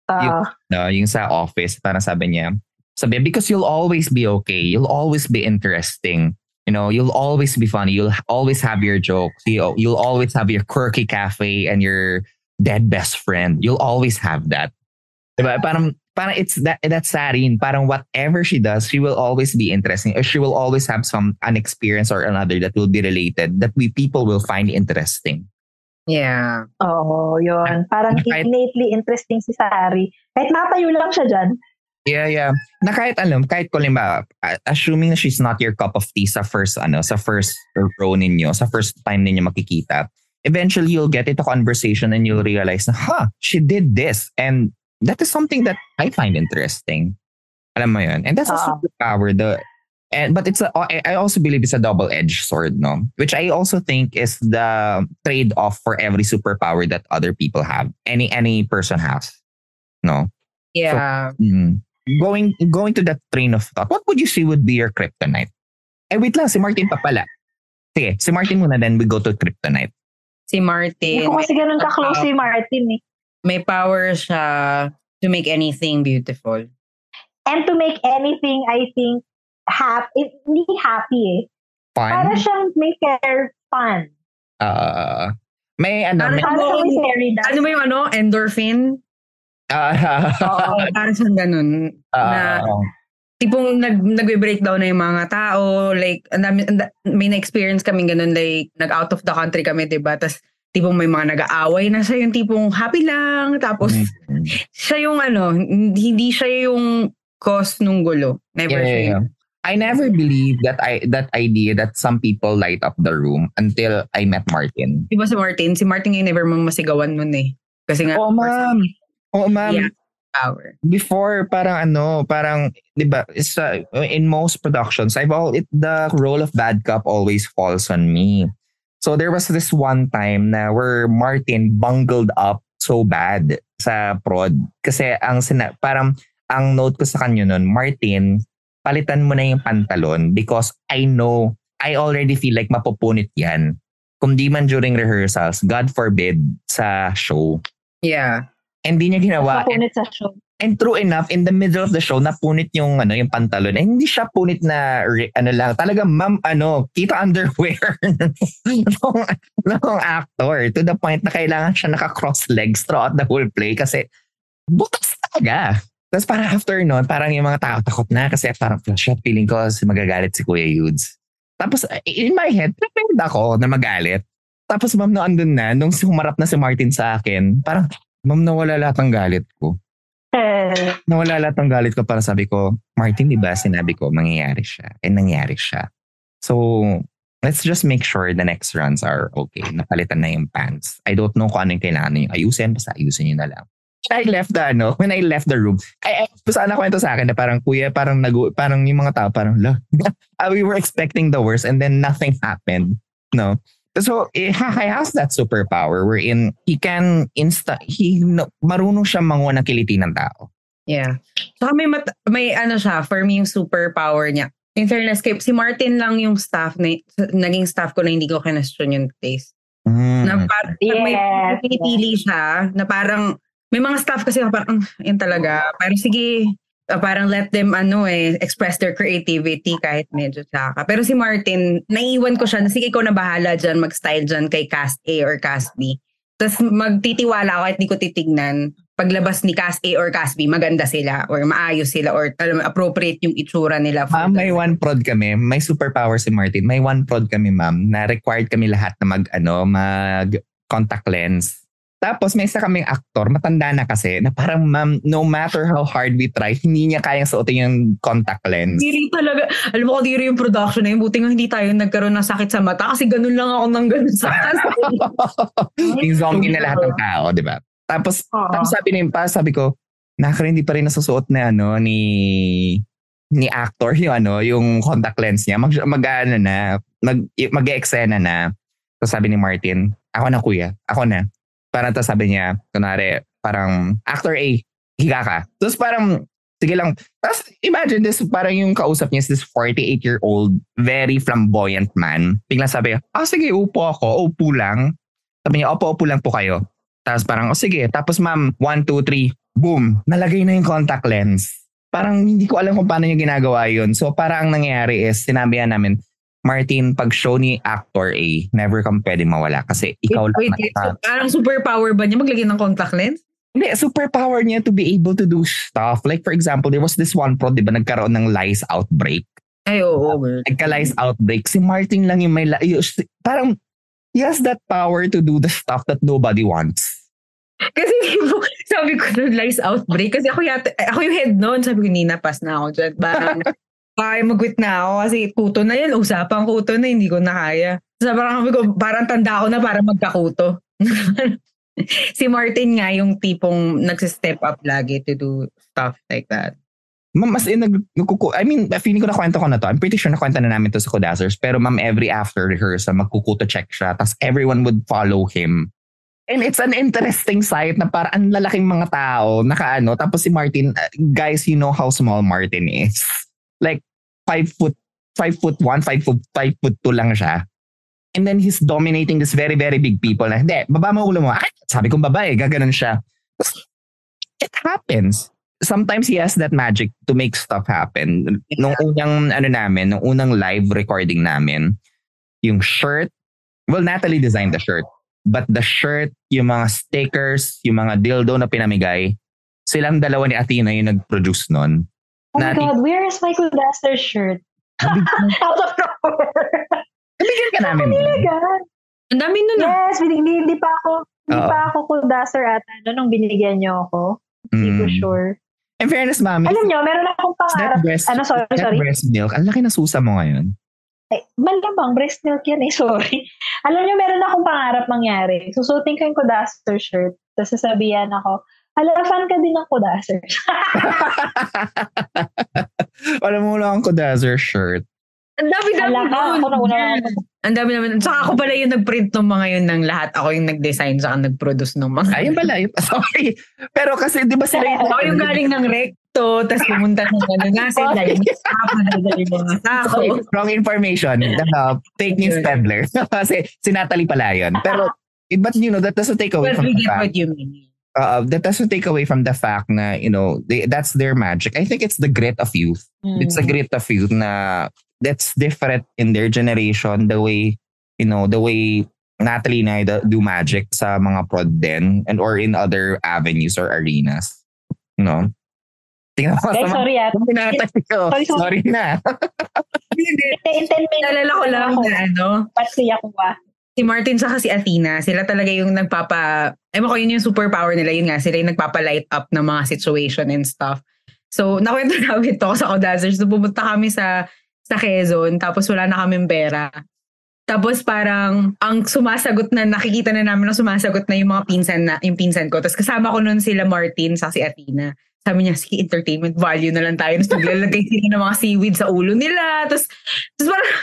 Uh, no, yung sa office, parang sabi niya, sabi, because you'll always be okay. You'll always be interesting. You know, you'll always be funny. You'll always have your jokes. You, you'll always have your quirky cafe and your dead best friend. You'll always have that. Diba? Parang, parang it's that, that's Sarin. Parang whatever she does, she will always be interesting. Or she will always have some an experience or another that will be related that we people will find interesting. Yeah. Oo, yun. Parang Kahit- innately interesting si Sari. Kahit matayo lang siya dyan. Yeah, yeah. Na kahit alam, kahit ko limba, a- assuming na she's not your cup of tea sa first, ano, sa first row ninyo, sa first time ninyo makikita, eventually you'll get into conversation and you'll realize na, huh, she did this. And that is something that I find interesting. Alam mo yun? And that's a Ah. superpower. The, and, but it's a, I I also believe it's a double-edged sword, no? Which I also think is the trade-off for every superpower that other people have. Any any person has. No? Yeah. Mm. Going going to that train of thought, what would you say would be your kryptonite? Eh, wait lang, si Martin pa pala. Sige, si Martin muna, then we go to kryptonite. si Martin, Hindi ko kasi ganun ka-close si Martin eh. May power siya to make anything beautiful. And to make anything, I think, happy, hindi happy eh. Para Fun. siyang may fair fun. Uh, may ano, may, Ano Para siyang may. Ano ba yung ano? Endorphin? uh, Oo, para siyang ganun. na uh, tipong nag, nagbe-breakdown na yung mga tao. Like, ang dami, ang da- may na-experience kami ganun. Like, nag-out of the country kami, di ba? Tapos, tipong may mga nag-aaway na siya yung tipong happy lang. Tapos, mm, siya yung ano, hindi siya yung cause nung gulo. Never yeah, siya yeah. I never believed that I that idea that some people light up the room until I met Martin. Di ba si Martin? Si Martin ngayon never mong masigawan nun eh. Kasi nga, Oo, ma'am. Oo, ma'am. Yeah. power. before parang ano parang 'di ba uh, in most productions I've all it the role of bad cop always falls on me so there was this one time na where Martin bungled up so bad sa prod kasi ang sina, parang ang note ko sa kanya nun Martin palitan mo na yung pantalon because I know I already feel like mapupunit yan kung di man during rehearsals God forbid sa show Yeah. and di niya ginawa Mapunit sa show. And true enough, in the middle of the show, napunit yung ano yung pantalon. Eh, hindi siya punit na ano lang. Talaga, ma'am, ano, kita underwear ng, ng actor. To the point na kailangan siya naka-cross legs throughout the whole play kasi butas talaga. Tapos parang after nun, parang yung mga tao takot na kasi parang shot feeling ko magagalit si Kuya Yudes. Tapos in my head, prepared ako na magalit. Tapos ma'am, no, andun na, nung humarap na si Martin sa akin, parang, ma'am, nawala lahat ng galit ko. Eh, nawala lahat ng galit ko para sabi ko, Martin, di ba sinabi ko mangyayari siya? And nangyari siya. So, let's just make sure the next runs are okay. Napalitan na yung pants. I don't know kung ano yung kailangan nyo ayusin. Basta ayusin nyo na lang. I left the ano, when I left the room, I, I sana kwento sa akin na parang kuya, parang nag parang yung mga tao parang we were expecting the worst and then nothing happened. No. So, eh, he has that superpower wherein he can insta, he, no, marunong siya manguha ng kiliti ng tao. Yeah. Saka may, mat- may ano siya, for me yung superpower niya. In fairness, kay, si Martin lang yung staff na, naging staff ko na hindi ko kinestyon yung taste. Mm. Na parang Yes, may pinipili siya, na parang, may mga staff kasi na parang, "Ah, yun talaga. Pero sige, parang let them ano eh, express their creativity kahit medyo tsaka. Pero si Martin, naiwan ko siya na sige ikaw na bahala dyan, mag-style dyan kay cast A or cast B. Tapos magtitiwala ako kahit di ko titignan. Paglabas ni cast A or cast B, maganda sila or maayos sila or alam, appropriate yung itsura nila. for Ma'am, may one prod kami. May superpower si Martin. May one prod kami, ma'am, na required kami lahat na mag, ano, mag contact lens. Tapos may isa kaming aktor, matanda na kasi, na parang ma'am, no matter how hard we try, hindi niya kayang suotin yung contact lens. Diri talaga. Alam mo, diri yung production na yun. Buti nga hindi tayo nagkaroon ng sakit sa mata kasi ganun lang ako ng ganun sa yung zombie na lahat ng tao, di ba? Tapos, Oo. tapos sabi ni pa, sabi ko, nakaka hindi pa rin nasusuot na ano ni ni actor yung ano, yung contact lens niya. Mag, mag ano na, mag, mag-eksena na. So sabi ni Martin, ako na kuya, ako na. Parang tapos sabi niya, kunwari, parang actor A, higa ka. Tapos parang, sige lang. Tapos imagine this, parang yung kausap niya is this 48-year-old, very flamboyant man. Biglang sabi, ah sige, upo ako, upo lang. Sabi niya, opo, upo lang po kayo. Tapos parang, oh sige. Tapos ma'am, one, two, three, boom. Nalagay na yung contact lens. Parang hindi ko alam kung paano niya ginagawa yun. So parang ang nangyayari is, sinabihan namin, Martin, pag show ni actor A, never kang pwede mawala kasi ikaw wait, lang wait, nasa- so, parang superpower ba niya maglagay ng contact lens? Hindi, superpower niya to be able to do stuff. Like for example, there was this one pro, di ba, nagkaroon ng lice outbreak. Ay, oo. girl. Nagka-lice outbreak. Si Martin lang yung may, yung- parang, he has that power to do the stuff that nobody wants. Kasi sabi ko lice outbreak. Kasi ako yata, ako yung head noon. Sabi ko, Nina, pass na ako dyan. Parang, kaya mag-quit na ako kasi kuto na yan. Usapang kuto na, hindi ko na kaya. So parang parang tanda ko na para magkakuto. si Martin nga yung tipong nagsistep up lagi to do stuff like that. Ma'am, as in, nag, nagkuku- I mean, feeling ko na kwento ko na to. I'm pretty sure na kwento na namin to sa Kodazers. Pero ma'am, every after rehearsal, magkukuto check siya. Tapos everyone would follow him. And it's an interesting sight na parang ang lalaking mga tao, nakaano. Tapos si Martin, guys, you know how small Martin is. Like, five foot, five foot one, five foot, five foot two lang siya. And then he's dominating this very, very big people na, hindi, baba mo ulo mo. Ay, sabi kong babae, gaganon siya. It happens. Sometimes he has that magic to make stuff happen. Nung unang, ano namin, nung unang live recording namin, yung shirt, well, Natalie designed the shirt. But the shirt, yung mga stickers, yung mga dildo na pinamigay, silang dalawa ni Athena yung nag-produce nun. Oh my God, where is Michael Daster's shirt? Out of nowhere. Nabigyan ka namin. nun. Talaga? Ang dami nun ah. Yes, hindi, hindi pa ako, hindi Oo. pa ako cool Daster ata no, nung binigyan niyo ako. Hindi ko Mm. sure. In fairness, mami, Alam niyo, meron akong that pangarap. breast, Ano, sorry, that sorry. breast milk, ang laki na susa mo ngayon. Ay, malamang breast milk yan eh, sorry. Alam niyo, meron akong pangarap mangyari. Susutin ko yung Kodaster shirt. Tapos sasabihan ako, Hala, fan ka din ng Kodaster. Alam mo lang ang Kodazer shirt. Ang dami-dami Hala nun. Ang dami naman. Saka ako pala yung nag-print ng mga yun ng lahat. Ako yung nag-design saka nag-produce ng mga. Ayun pala, yun. Sorry. Pero kasi, di ba sila Ako yung galing ng recto, tapos pumunta ng ano nga sila. Dahil mga sako. Wrong information. Ano, fake news peddler. kasi si Natalie pala yun. Pero, but you know, that doesn't take away But from we the get fact. what you mean. Uh, that doesn't take away from the fact na, you know, they, that's their magic. I think it's the grit of youth. It's a grit of youth na that's different in their generation. The way, you know, the way Natalie and I do- do magic sa mga prod din and or in other avenues or arenas. You know? Tingnan mo Guys, sorry ah. ko. Sorry, sorry. Sorry na. Hindi. In 10 minutes. Nalala ko lang na ano, Ba't siya ko ba? Si Martin sa si Athena, sila talaga yung nagpapa, ewan ko yun yung superpower nila, yun nga, sila yung nagpapa-light up ng mga situation and stuff. So, nakwento namin to sa Codazers. So, pumunta kami sa sa Quezon, tapos wala na kaming pera. Tapos parang ang sumasagot na nakikita na namin na sumasagot na yung mga pinsan na yung pinsan ko. Tapos kasama ko noon sila Martin sa si Athena. Sabi niya, sige, entertainment value na lang tayo. Tapos naglalagay sila ng mga seaweed sa ulo nila. Tapos, tapos parang,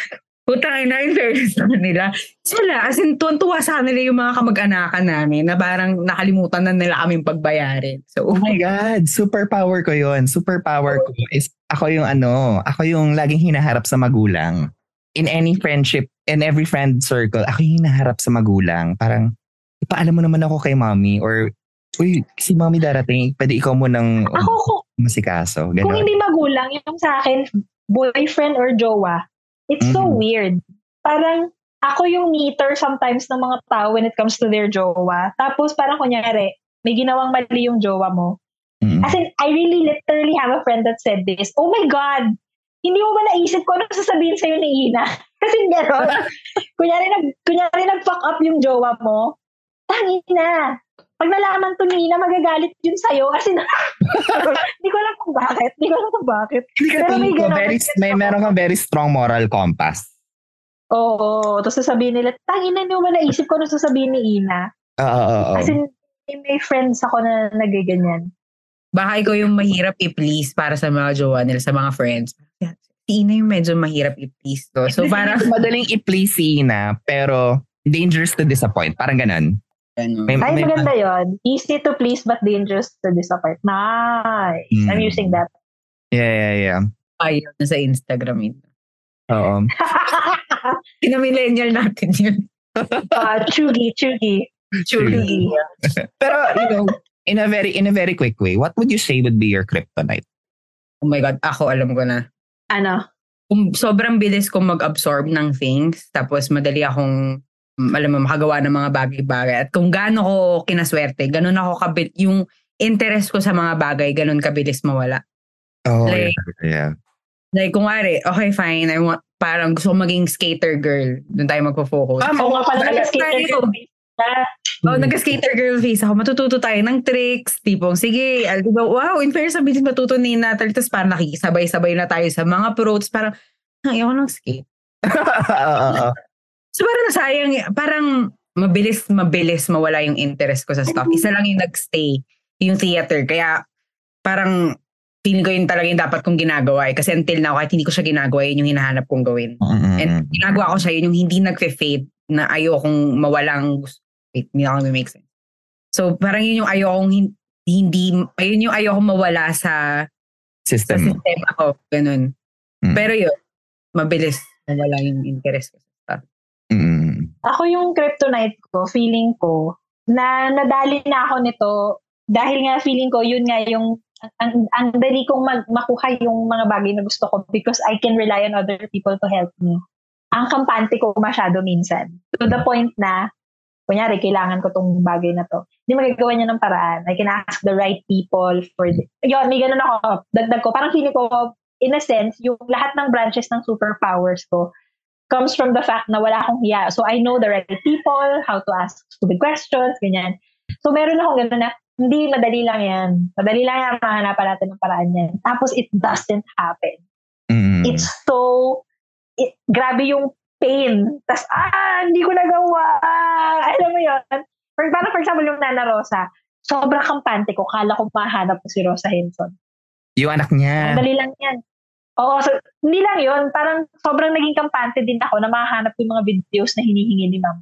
putang ina, in fairness naman nila. Sila, as in, tuwan-tuwa sa kanila yung mga kamag-anakan namin na parang nakalimutan na nila kaming pagbayarin. So, Oh my God, superpower ko yon. Superpower ko is ako yung ano, ako yung laging hinaharap sa magulang. In any friendship, in every friend circle, ako yung hinaharap sa magulang. Parang, ipaalam mo naman ako kay mommy or, uy, si mommy darating, pwede ikaw mo nang Ako, kung, masikaso. kung Ganon. hindi magulang, yung sa akin, boyfriend or jowa, it's so Mhm. weird. Parang, ako yung meter sometimes ng mga tao when it comes to their jowa. Tapos parang kunyari, may ginawang mali yung jowa mo. Mm. As in, I really literally have a friend that said this. Oh my God! Hindi mo ba naisip ko ano sasabihin sa'yo ni Ina? Kasi gano'n. kunyari, nag, kunyari nag-fuck up yung jowa mo. Tangin na. Pag nalaman to ni Ina, magagalit yun sa'yo. Kasi na, hindi ko alam kung bakit. Hindi ko alam kung bakit. Hindi ka Pero may tingin ko, very, may meron kang very strong moral compass. Oo. Tapos sasabihin nila, tangin na, hindi mo ba naisip ko ano sasabihin ni Ina? Oo, oo, oo. Kasi may, may friends ako na nagaganyan. baka ikaw yung mahirap i-please para sa mga jowa nila, sa mga friends. Si Ina yung medyo mahirap i-please to. So parang, Madaling i-please si Ina, pero dangerous to disappoint. Parang ganon. Ano, May, Ay, may- maganda yon. Easy to please but dangerous to disappoint. Nice. I'm Mm. using that. Yeah, yeah, yeah. ayaw na sa Instagram yun. Oo. Kina-millennial natin yun. uh, chugi, chugi. Chugi. Pero, you know, in a very in a very quick way, what would you say would be your kryptonite? Oh my God, ako alam ko na. Ano? Kung sobrang bilis kong mag-absorb ng things, tapos madali akong, alam mo, makagawa ng mga bagay-bagay. At kung gaano ko kinaswerte, ganun ako kabit, yung interest ko sa mga bagay, ganun kabilis mawala. Oh, Like- yeah, yeah. Like, kung wari, okay, fine, I want, parang gusto ko maging skater girl. Doon tayo magpo-focus. Tama, Oo nga pala, nag-skater girl. Oh, nagka-skater girl face ako. Matututo tayo ng tricks. Tipong, sige, al- diba, wow, in fairness, mabilis matuto ni Natalie. Tapos parang nakikisabay-sabay na tayo sa mga protes. Parang, ang ayaw ko ng skate. So parang nasayang, parang mabilis, mabilis mawala yung interest ko sa stuff. Isa lang yung nagstay, yung theater. Kaya parang feeling ko yun talaga yung dapat kong ginagawa. Eh. Kasi until now, kahit hindi ko siya ginagawa, yun yung hinahanap kong gawin. Mm-mm. And ginagawa ko siya, yun yung hindi nagfe-fade na ayokong mawalang gusto. Wait, hindi ako make sense. So parang yun yung ayokong hin- hindi, ayun yung ayokong mawala sa, sa System mo. sistema ko. Ganun. Mm. Pero yun, mabilis mawala yung interest ko sa. Ako yung kryptonite ko, feeling ko, na nadali na ako nito dahil nga feeling ko, yun nga yung ang, ang dali kong mag, makuha yung mga bagay na gusto ko because I can rely on other people to help me. Ang kampante ko masyado minsan. To the point na, kunyari, kailangan ko tong bagay na to. Hindi magagawa niya ng paraan. I can ask the right people for the, yun, may ganun ako. Dagdag ko. Parang feeling ko, in a sense, yung lahat ng branches ng superpowers ko comes from the fact na wala akong hiya. So I know the right people, how to ask stupid questions, ganyan. So meron akong ganun na, hindi, madali lang yan. Madali lang yan, mahanapan natin ng paraan yan. Tapos it doesn't happen. Mm-mm. It's so, it, grabe yung pain. Tapos, ah, hindi ko nagawa. Alam mo yun? For, parang for example, yung Nana Rosa, sobrang kampante ko. Kala ko mahanap ko si Rosa Henson. Yung anak niya. Madali lang yan. Oo, so, hindi lang yun. Parang sobrang naging kampante din ako na mahanap yung mga videos na hinihingi ni ma'am.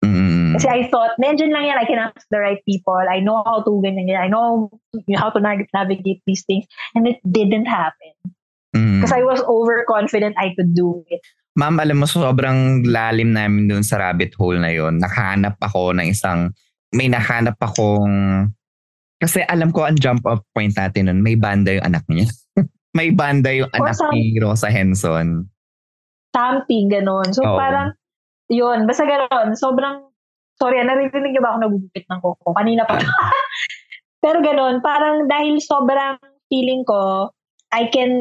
Mm-mm. Kasi I thought, nandiyan lang yan. I can ask the right people. I know how to ganyan, ganyan. I know how to navigate these things. And it didn't happen. Mm. Because I was overconfident I could do it. Ma'am, alam mo, sobrang lalim namin dun sa rabbit hole na yon. Nakahanap ako ng isang, may nahanap akong, kasi alam ko ang jump off point natin nun, may banda yung anak niya. may banda yung anak some- ni Rosa Henson. Something, ganun. So Oo. parang, yun, basta ganun. Sobrang, sorry, ah, naririnig niyo ba ako nagugupit ng koko? Kanina pa. Pero ganun, parang dahil sobrang feeling ko, I can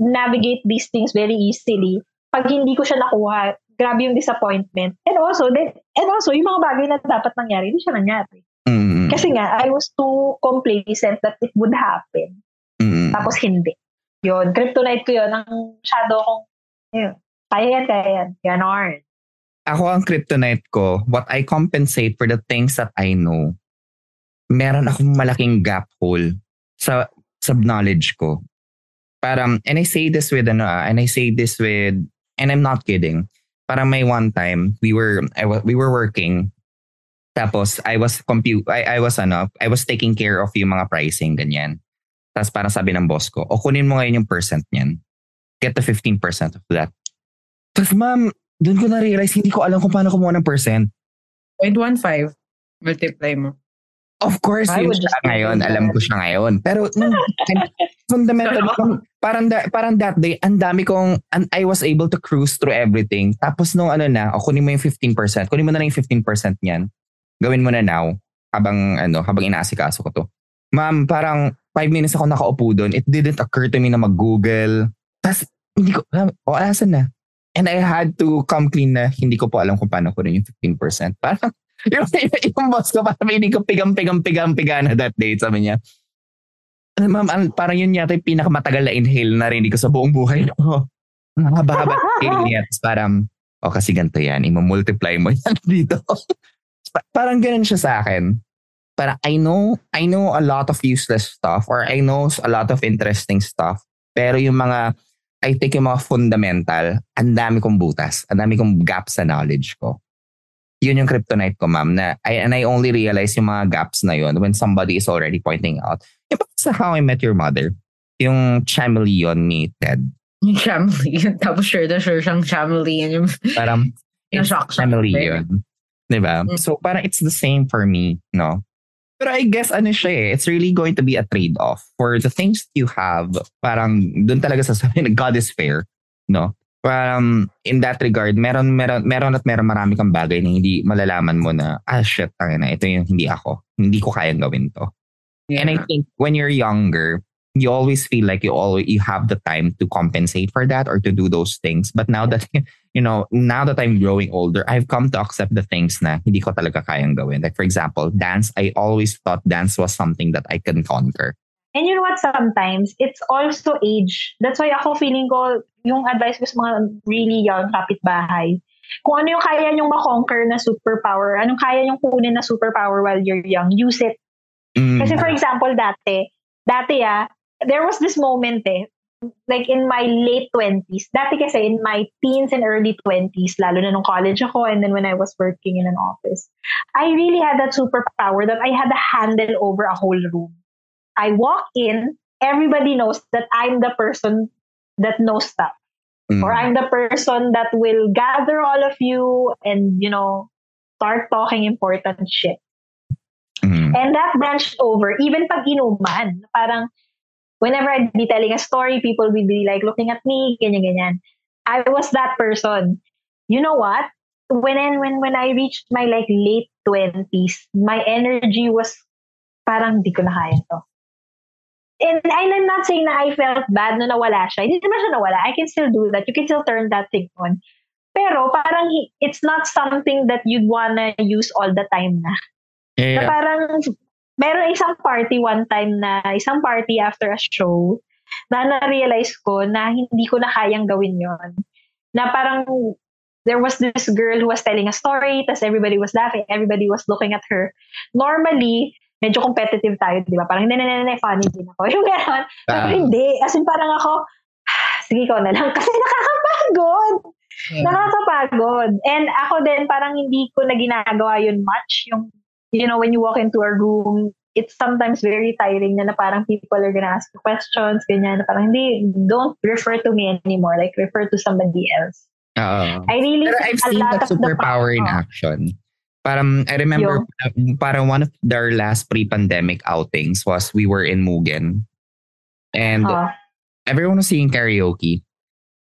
navigate these things very easily. Pag hindi ko siya nakuha, grabe yung disappointment. And also, then, and also, yung mga bagay na dapat nangyari, hindi siya nangyari. Mm. Kasi nga, I was too complacent that it would happen. Mm. Tapos hindi. Yun, kryptonite ko yun. Ang shadow kong, yun, kaya yan, kaya yan. Ganon. Ako ang kryptonite ko, what I compensate for the things that I know, meron akong malaking gap hole sa sa knowledge ko. Parang, and I say this with, ano, ah, and I say this with, and I'm not kidding. Parang may one time, we were, I wa- we were working, tapos I was compute, I, I was ano, I was taking care of yung mga pricing, ganyan. Tapos parang sabi ng boss ko, o kunin mo ngayon yung percent niyan. Get the 15% of that. Tapos ma'am, doon ko na-realize, hindi ko alam kung paano kumuha ng percent. 0.15. Multiply mo. Of course, I yun siya ngayon. that. Alam ko siya ngayon. Pero nung, fundamental, parang, da, parang that day, ang dami kong, and I was able to cruise through everything. Tapos nung ano na, o kunin mo yung 15%, kunin mo na lang yung 15% niyan. Gawin mo na now, habang, ano, habang inaasikaso ko to. Ma'am, parang 5 minutes ako nakaupo doon. It didn't occur to me na mag-google. Tapos, hindi ko, o asan na? And I had to come clean na hindi ko po alam kung paano kunin yung 15%. Parang, yung, yung, yung boss ko, parang hindi ko pigam-pigam-pigam-piga na that day. Sabi niya, "Ah, ma'am, an- parang yun yata yung pinakamatagal na inhale na rinig ko sa buong buhay ko. Ang haba-haba inhale niya. Tapos parang, o kasi ganito yan, i-multiply mo yan dito. Pa- parang ganun siya sa akin. Parang I know, I know a lot of useless stuff or I know a lot of interesting stuff. Pero yung mga, I think yung mga fundamental, ang dami kong butas, ang dami kong gaps sa knowledge ko yun yung kryptonite ko, ma'am, na I, and I only realize yung mga gaps na yun when somebody is already pointing out. Yung sa How I Met Your Mother, yung chameleon ni Ted. Yung chameleon. Tapos sure na sure siyang chameleon. Yung Parang, Na-shock siya. chameleon. Diba? Mm. So parang it's the same for me, no? Pero I guess ano siya eh, it's really going to be a trade-off for the things you have. Parang doon talaga sasabihin na God is fair, no? Parang in that regard, meron, meron, meron at meron marami kang bagay na hindi malalaman mo na, ah shit, tangin na, ito yung hindi ako. Hindi ko kayang gawin to. And I think when you're younger, you always feel like you always you have the time to compensate for that or to do those things. But now that you know, now that I'm growing older, I've come to accept the things na hindi ko talaga kayang gawin. Like for example, dance. I always thought dance was something that I can conquer. And you know what, sometimes, it's also age. That's why ako feeling ko, yung advice ko sa mga really young kapitbahay, kung ano yung kaya nyong makonquer na superpower, anong kaya nyong kunin na superpower while you're young, use it. Mm. Kasi for example, dati, dati ah, there was this moment eh, like in my late 20s. Dati kasi in my teens and early 20s, lalo na nung college ako and then when I was working in an office, I really had that superpower that I had a handle over a whole room. I walk in, everybody knows that I'm the person that knows stuff. Mm. Or I'm the person that will gather all of you and, you know, start talking important shit. Mm. And that branched over, even pag inuman, parang whenever I'd be telling a story, people would be like looking at me, ganyan, ganyan. I was that person. You know what? When I, when when I reached my like late twenties, my energy was parang di ko na kaya to. And, and I'm not saying na I felt bad no nawala siya. Hindi naman siya nawala. I can still do that. You can still turn that thing on. Pero parang it's not something that you'd wanna use all the time na. Na Yeah. parang, meron isang party one time na, isang party after a show, na na-realize ko na hindi ko na kayang gawin yon Na parang, there was this girl who was telling a story, tas everybody was laughing, everybody was looking at her. Normally, medyo competitive tayo, di ba? Parang, hindi, hindi, hindi, funny din ako. Yung gano'n. Pero Ah. hindi. As in, parang ako, sige ko na lang. Kasi nakakapagod. Nakakapagod. And ako din, parang hindi ko na ginagawa yun much. Yung, you know, when you walk into a room, it's sometimes very tiring na, na parang people are gonna ask questions, ganyan, na parang hindi, don't refer to me anymore. Like, refer to somebody else. Oo. I really, Pero I've a seen lot that of the superpower in oh. action. Parang, I remember, uh, parang one of their last pre-pandemic outings was we were in Mugen. And Oh. everyone was singing karaoke.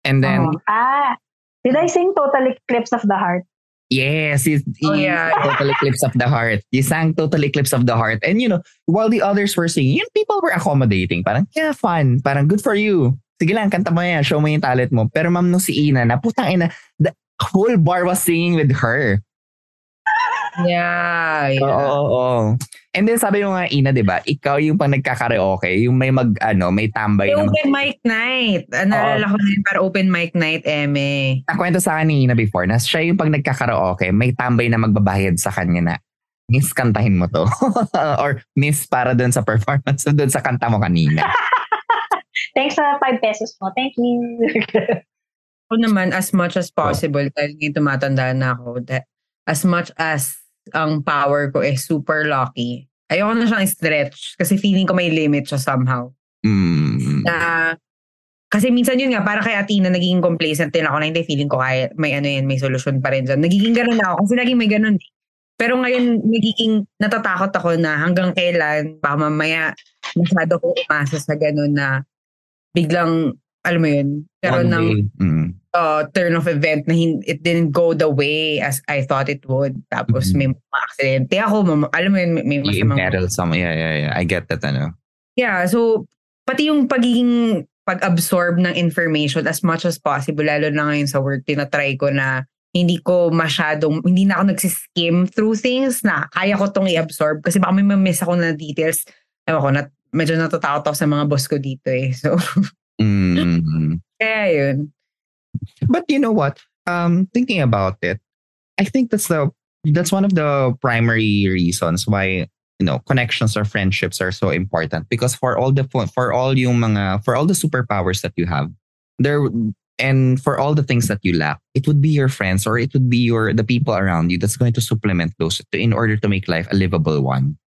And then, Oh. Ah, did I sing Total Eclipse of the Heart? Yes, you, Oh, yeah. Total Eclipse of the Heart. You sang Total Eclipse of the Heart. And you know, while the others were singing, yun, people were accommodating. Parang, yeah, fun. Parang, good for you. Sige lang, kanta mo yan. Show mo yung talent mo. Pero ma'am, nung si Ina, na putang ina, the, whole bar was singing with her. Yeah. Oo, yeah. oo, oo. And then sabi mo nga, Ina, di ba? Ikaw yung pang nagkakaraoke, yung may mag, ano, may tambay na open mic night. Ah, Naalala ko na yun para open mic night, Eme. Nakwento sa akin ni Ina before na siya yung pag nagkakaraoke, may tambay na magbabayad sa kanya na, Miss, kantahin mo to. Or Miss, para dun sa performance, dun sa kanta mo kanina. Thanks sa 5 pesos mo. Thank you. Ako naman, as much as possible, dahil ngayon tumatanda na ako, that as much as ang power ko is super lucky, ayoko na siyang stretch kasi feeling ko may limit siya somehow. Mm. Na, kasi minsan yun nga, para kay Atina, nagiging complacent din ako na hindi feeling ko kaya, may ano yan, may solusyon pa rin dyan. Nagiging ganun ako kasi laging may ganun. eh. Pero ngayon, nagiging natatakot ako na hanggang kailan, baka mamaya masyado ko umasa sa ganun na biglang, alam mo yun, pero ng. Mm. Uh, turn of event na hin- it didn't go the way as I thought it would. Tapos Mhm. may mga aksidente ako, mam- alam mo yun, may, You masamang... imperil some, yeah, yeah, yeah. I get that, ano. Yeah, so pati yung pagiging pag-absorb ng information as much as possible, lalo na ngayon sa work, tinatry ko na hindi ko masyadong, hindi na ako nagsiskim through things na kaya ko tong i-absorb kasi baka may miss ako na details. Ewan ko, nat, medyo natatakot ako sa mga boss ko dito eh. So, Mm. kaya yun. But you know what? Um, thinking about it, I think that's the that's one of the primary reasons why you know connections or friendships are so important because for all the for all yung mga for all the superpowers that you have, there and for all the things that you lack, it would be your friends or it would be your the people around you that's going to supplement those to, in order to make life a livable one.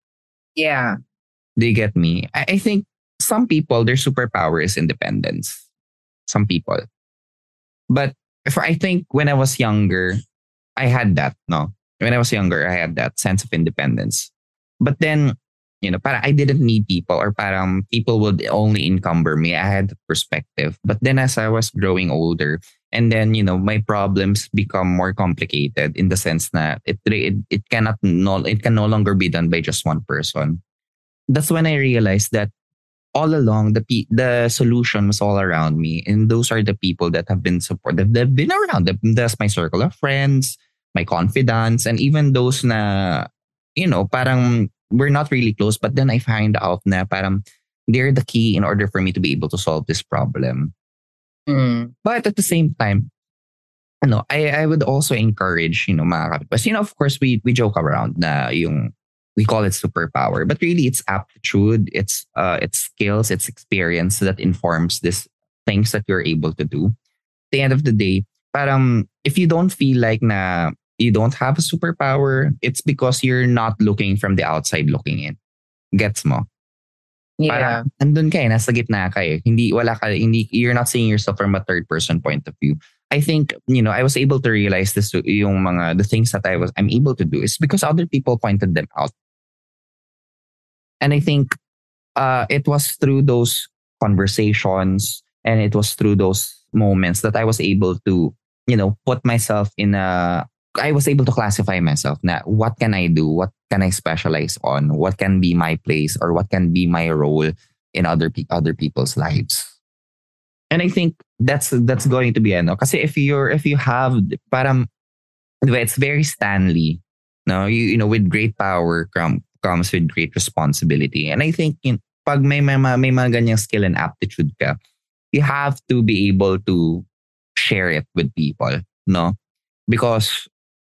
Yeah. Do you get me? I, I think some people their superpower is independence. Some people. But if I think when I was younger, I had that, no. When I was younger, I had that sense of independence. But then, you know, para I didn't need people or parang people would only encumber me. I had that perspective. But then as I was growing older, and then, you know, my problems become more complicated in the sense that it it, it cannot no it can no longer be done by just one person. That's when I realized that all along the pe- the solution was all around me and those are the people that have been supportive they've been around that's my circle of friends my confidants and even those na you know parang we're not really close but then I find out na parang they're the key in order for me to be able to solve this problem Mm. but at the same time ano, I, I would also encourage, you know, mga kapitbahay. You know, of course, we, we joke around na yung, we call it superpower, but really it's aptitude, it's, uh, it's skills, it's experience that informs this things that you're able to do. At the end of the day, parang if you don't feel like na you don't have a superpower, it's because you're not looking from the outside looking in. Gets mo? Yeah. Parang andun ka eh, nasa gitna ka eh. Hindi, wala ka, hindi, you're not seeing yourself from a third person point of view. I think, you know, I was able to realize this, yung mga, the things that I was, I'm able to do is because other people pointed them out. And I think uh, it was through those conversations and it was through those moments that I was able to, you know, put myself in a, I was able to classify myself na what can I do? What can I specialize on? What can be my place or what can be my role in other pe- other people's lives? And I think that's that's going to be ano. Kasi if you're if you have parang it's very Stanley no? You you know with great power come, comes with great responsibility. And I think in, pag may may, may mga ganyang skill and aptitude ka you have to be able to share it with people no? Because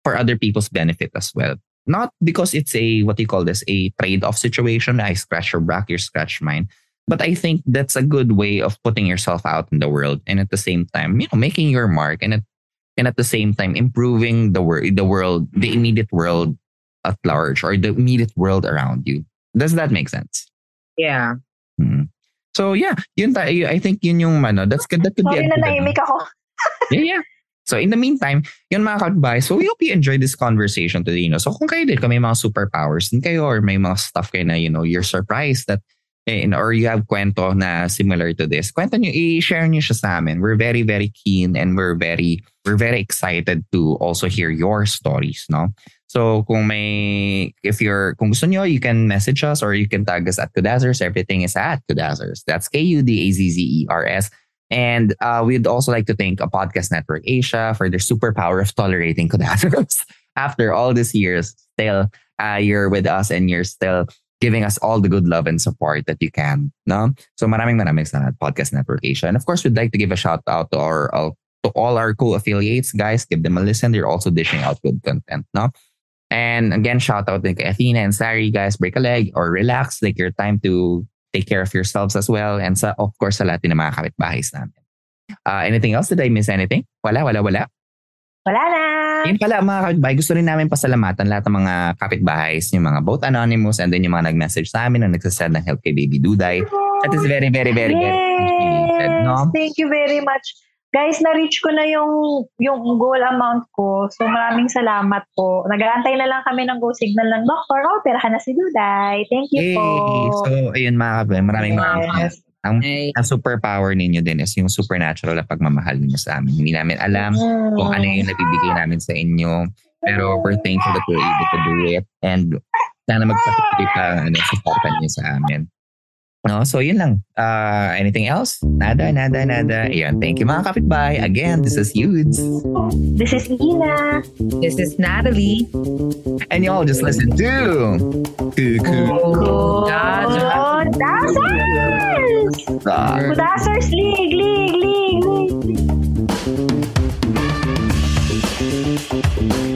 for other people's benefit as well. Not because it's a what you call this? A trade-off situation I scratch your back you scratch mine but I think that's a good way of putting yourself out in the world and at the same time, you know, making your mark and at, and at the same time improving the world, the world, the immediate world at large or the immediate world around you. Does that make sense? Yeah. Hmm. So yeah, yun ta- I think yun yung ano, that's good. That could be Sorry a na good, ano. naimik ako. yeah, yeah. So in the meantime, yun mga kapitbahay, so we hope you enjoyed this conversation today. You know? So kung kayo din, kung may mga superpowers din kayo or may mga stuff kayo na, you know, you're surprised that eh, or you have kwento na similar to this, kwento nyo, i-share nyo siya sa amin. We're very, very keen and we're very, we're very excited to also hear your stories, no? So kung may, if you're, kung gusto nyo, you can message us or you can tag us at Kudazers. Everything is at Kudazers. That's K-U-D-A-Z-Z-E-R-S. And uh, we'd also like to thank a Podcast Network Asia for their superpower of tolerating Kudathos. After all these years, still uh, you're with us and you're still giving us all the good love and support that you can. No? So maraming maraming salamat Podcast Network Asia. And of course, we'd like to give a shout out to our uh, to all our cool affiliates. Guys, give them a listen. They're also dishing out good content. No? And again, shout out to Athena and Sari. Guys, break a leg or relax. Take your time to take care of yourselves as well. And sa, of course, sa lahat ng mga kapitbahays namin. Uh, anything else? Did I miss anything? Wala, wala, wala. Wala na. Yun pala mga kapitbahay, gusto rin namin pasalamatan lahat ng mga kapitbahays, yung mga both anonymous and then yung mga nag-message sa amin na nagsasend ng help kay Baby Duday. That is very, very, very, very appreciated. No? Thank you very much. Guys, na-reach ko na yung yung goal amount ko. So maraming salamat po. Nag-aantay na lang kami ng go signal ng doctor. Oh, perahan na si Duday. Thank you Hey, po. so ayun mga kapitbahay, maraming maraming Yes. Ang, Ay. ang superpower ninyo din is yung supernatural na pagmamahal ninyo sa amin. Hindi namin alam kung ano yung nabibigay namin sa inyo. Pero we're thankful that we're able to do it. And sana magpatuloy pa ano, supportan niyo sa amin. No, so yun lang. Uh, anything else? Nada, nada, nada. Ayan, thank you mga kapitbahay. Again, this is Yudes. This is Ina. This is Natalie. And you all just listen to Cuckoo. Kudasers! Kudasers League, League, League, League.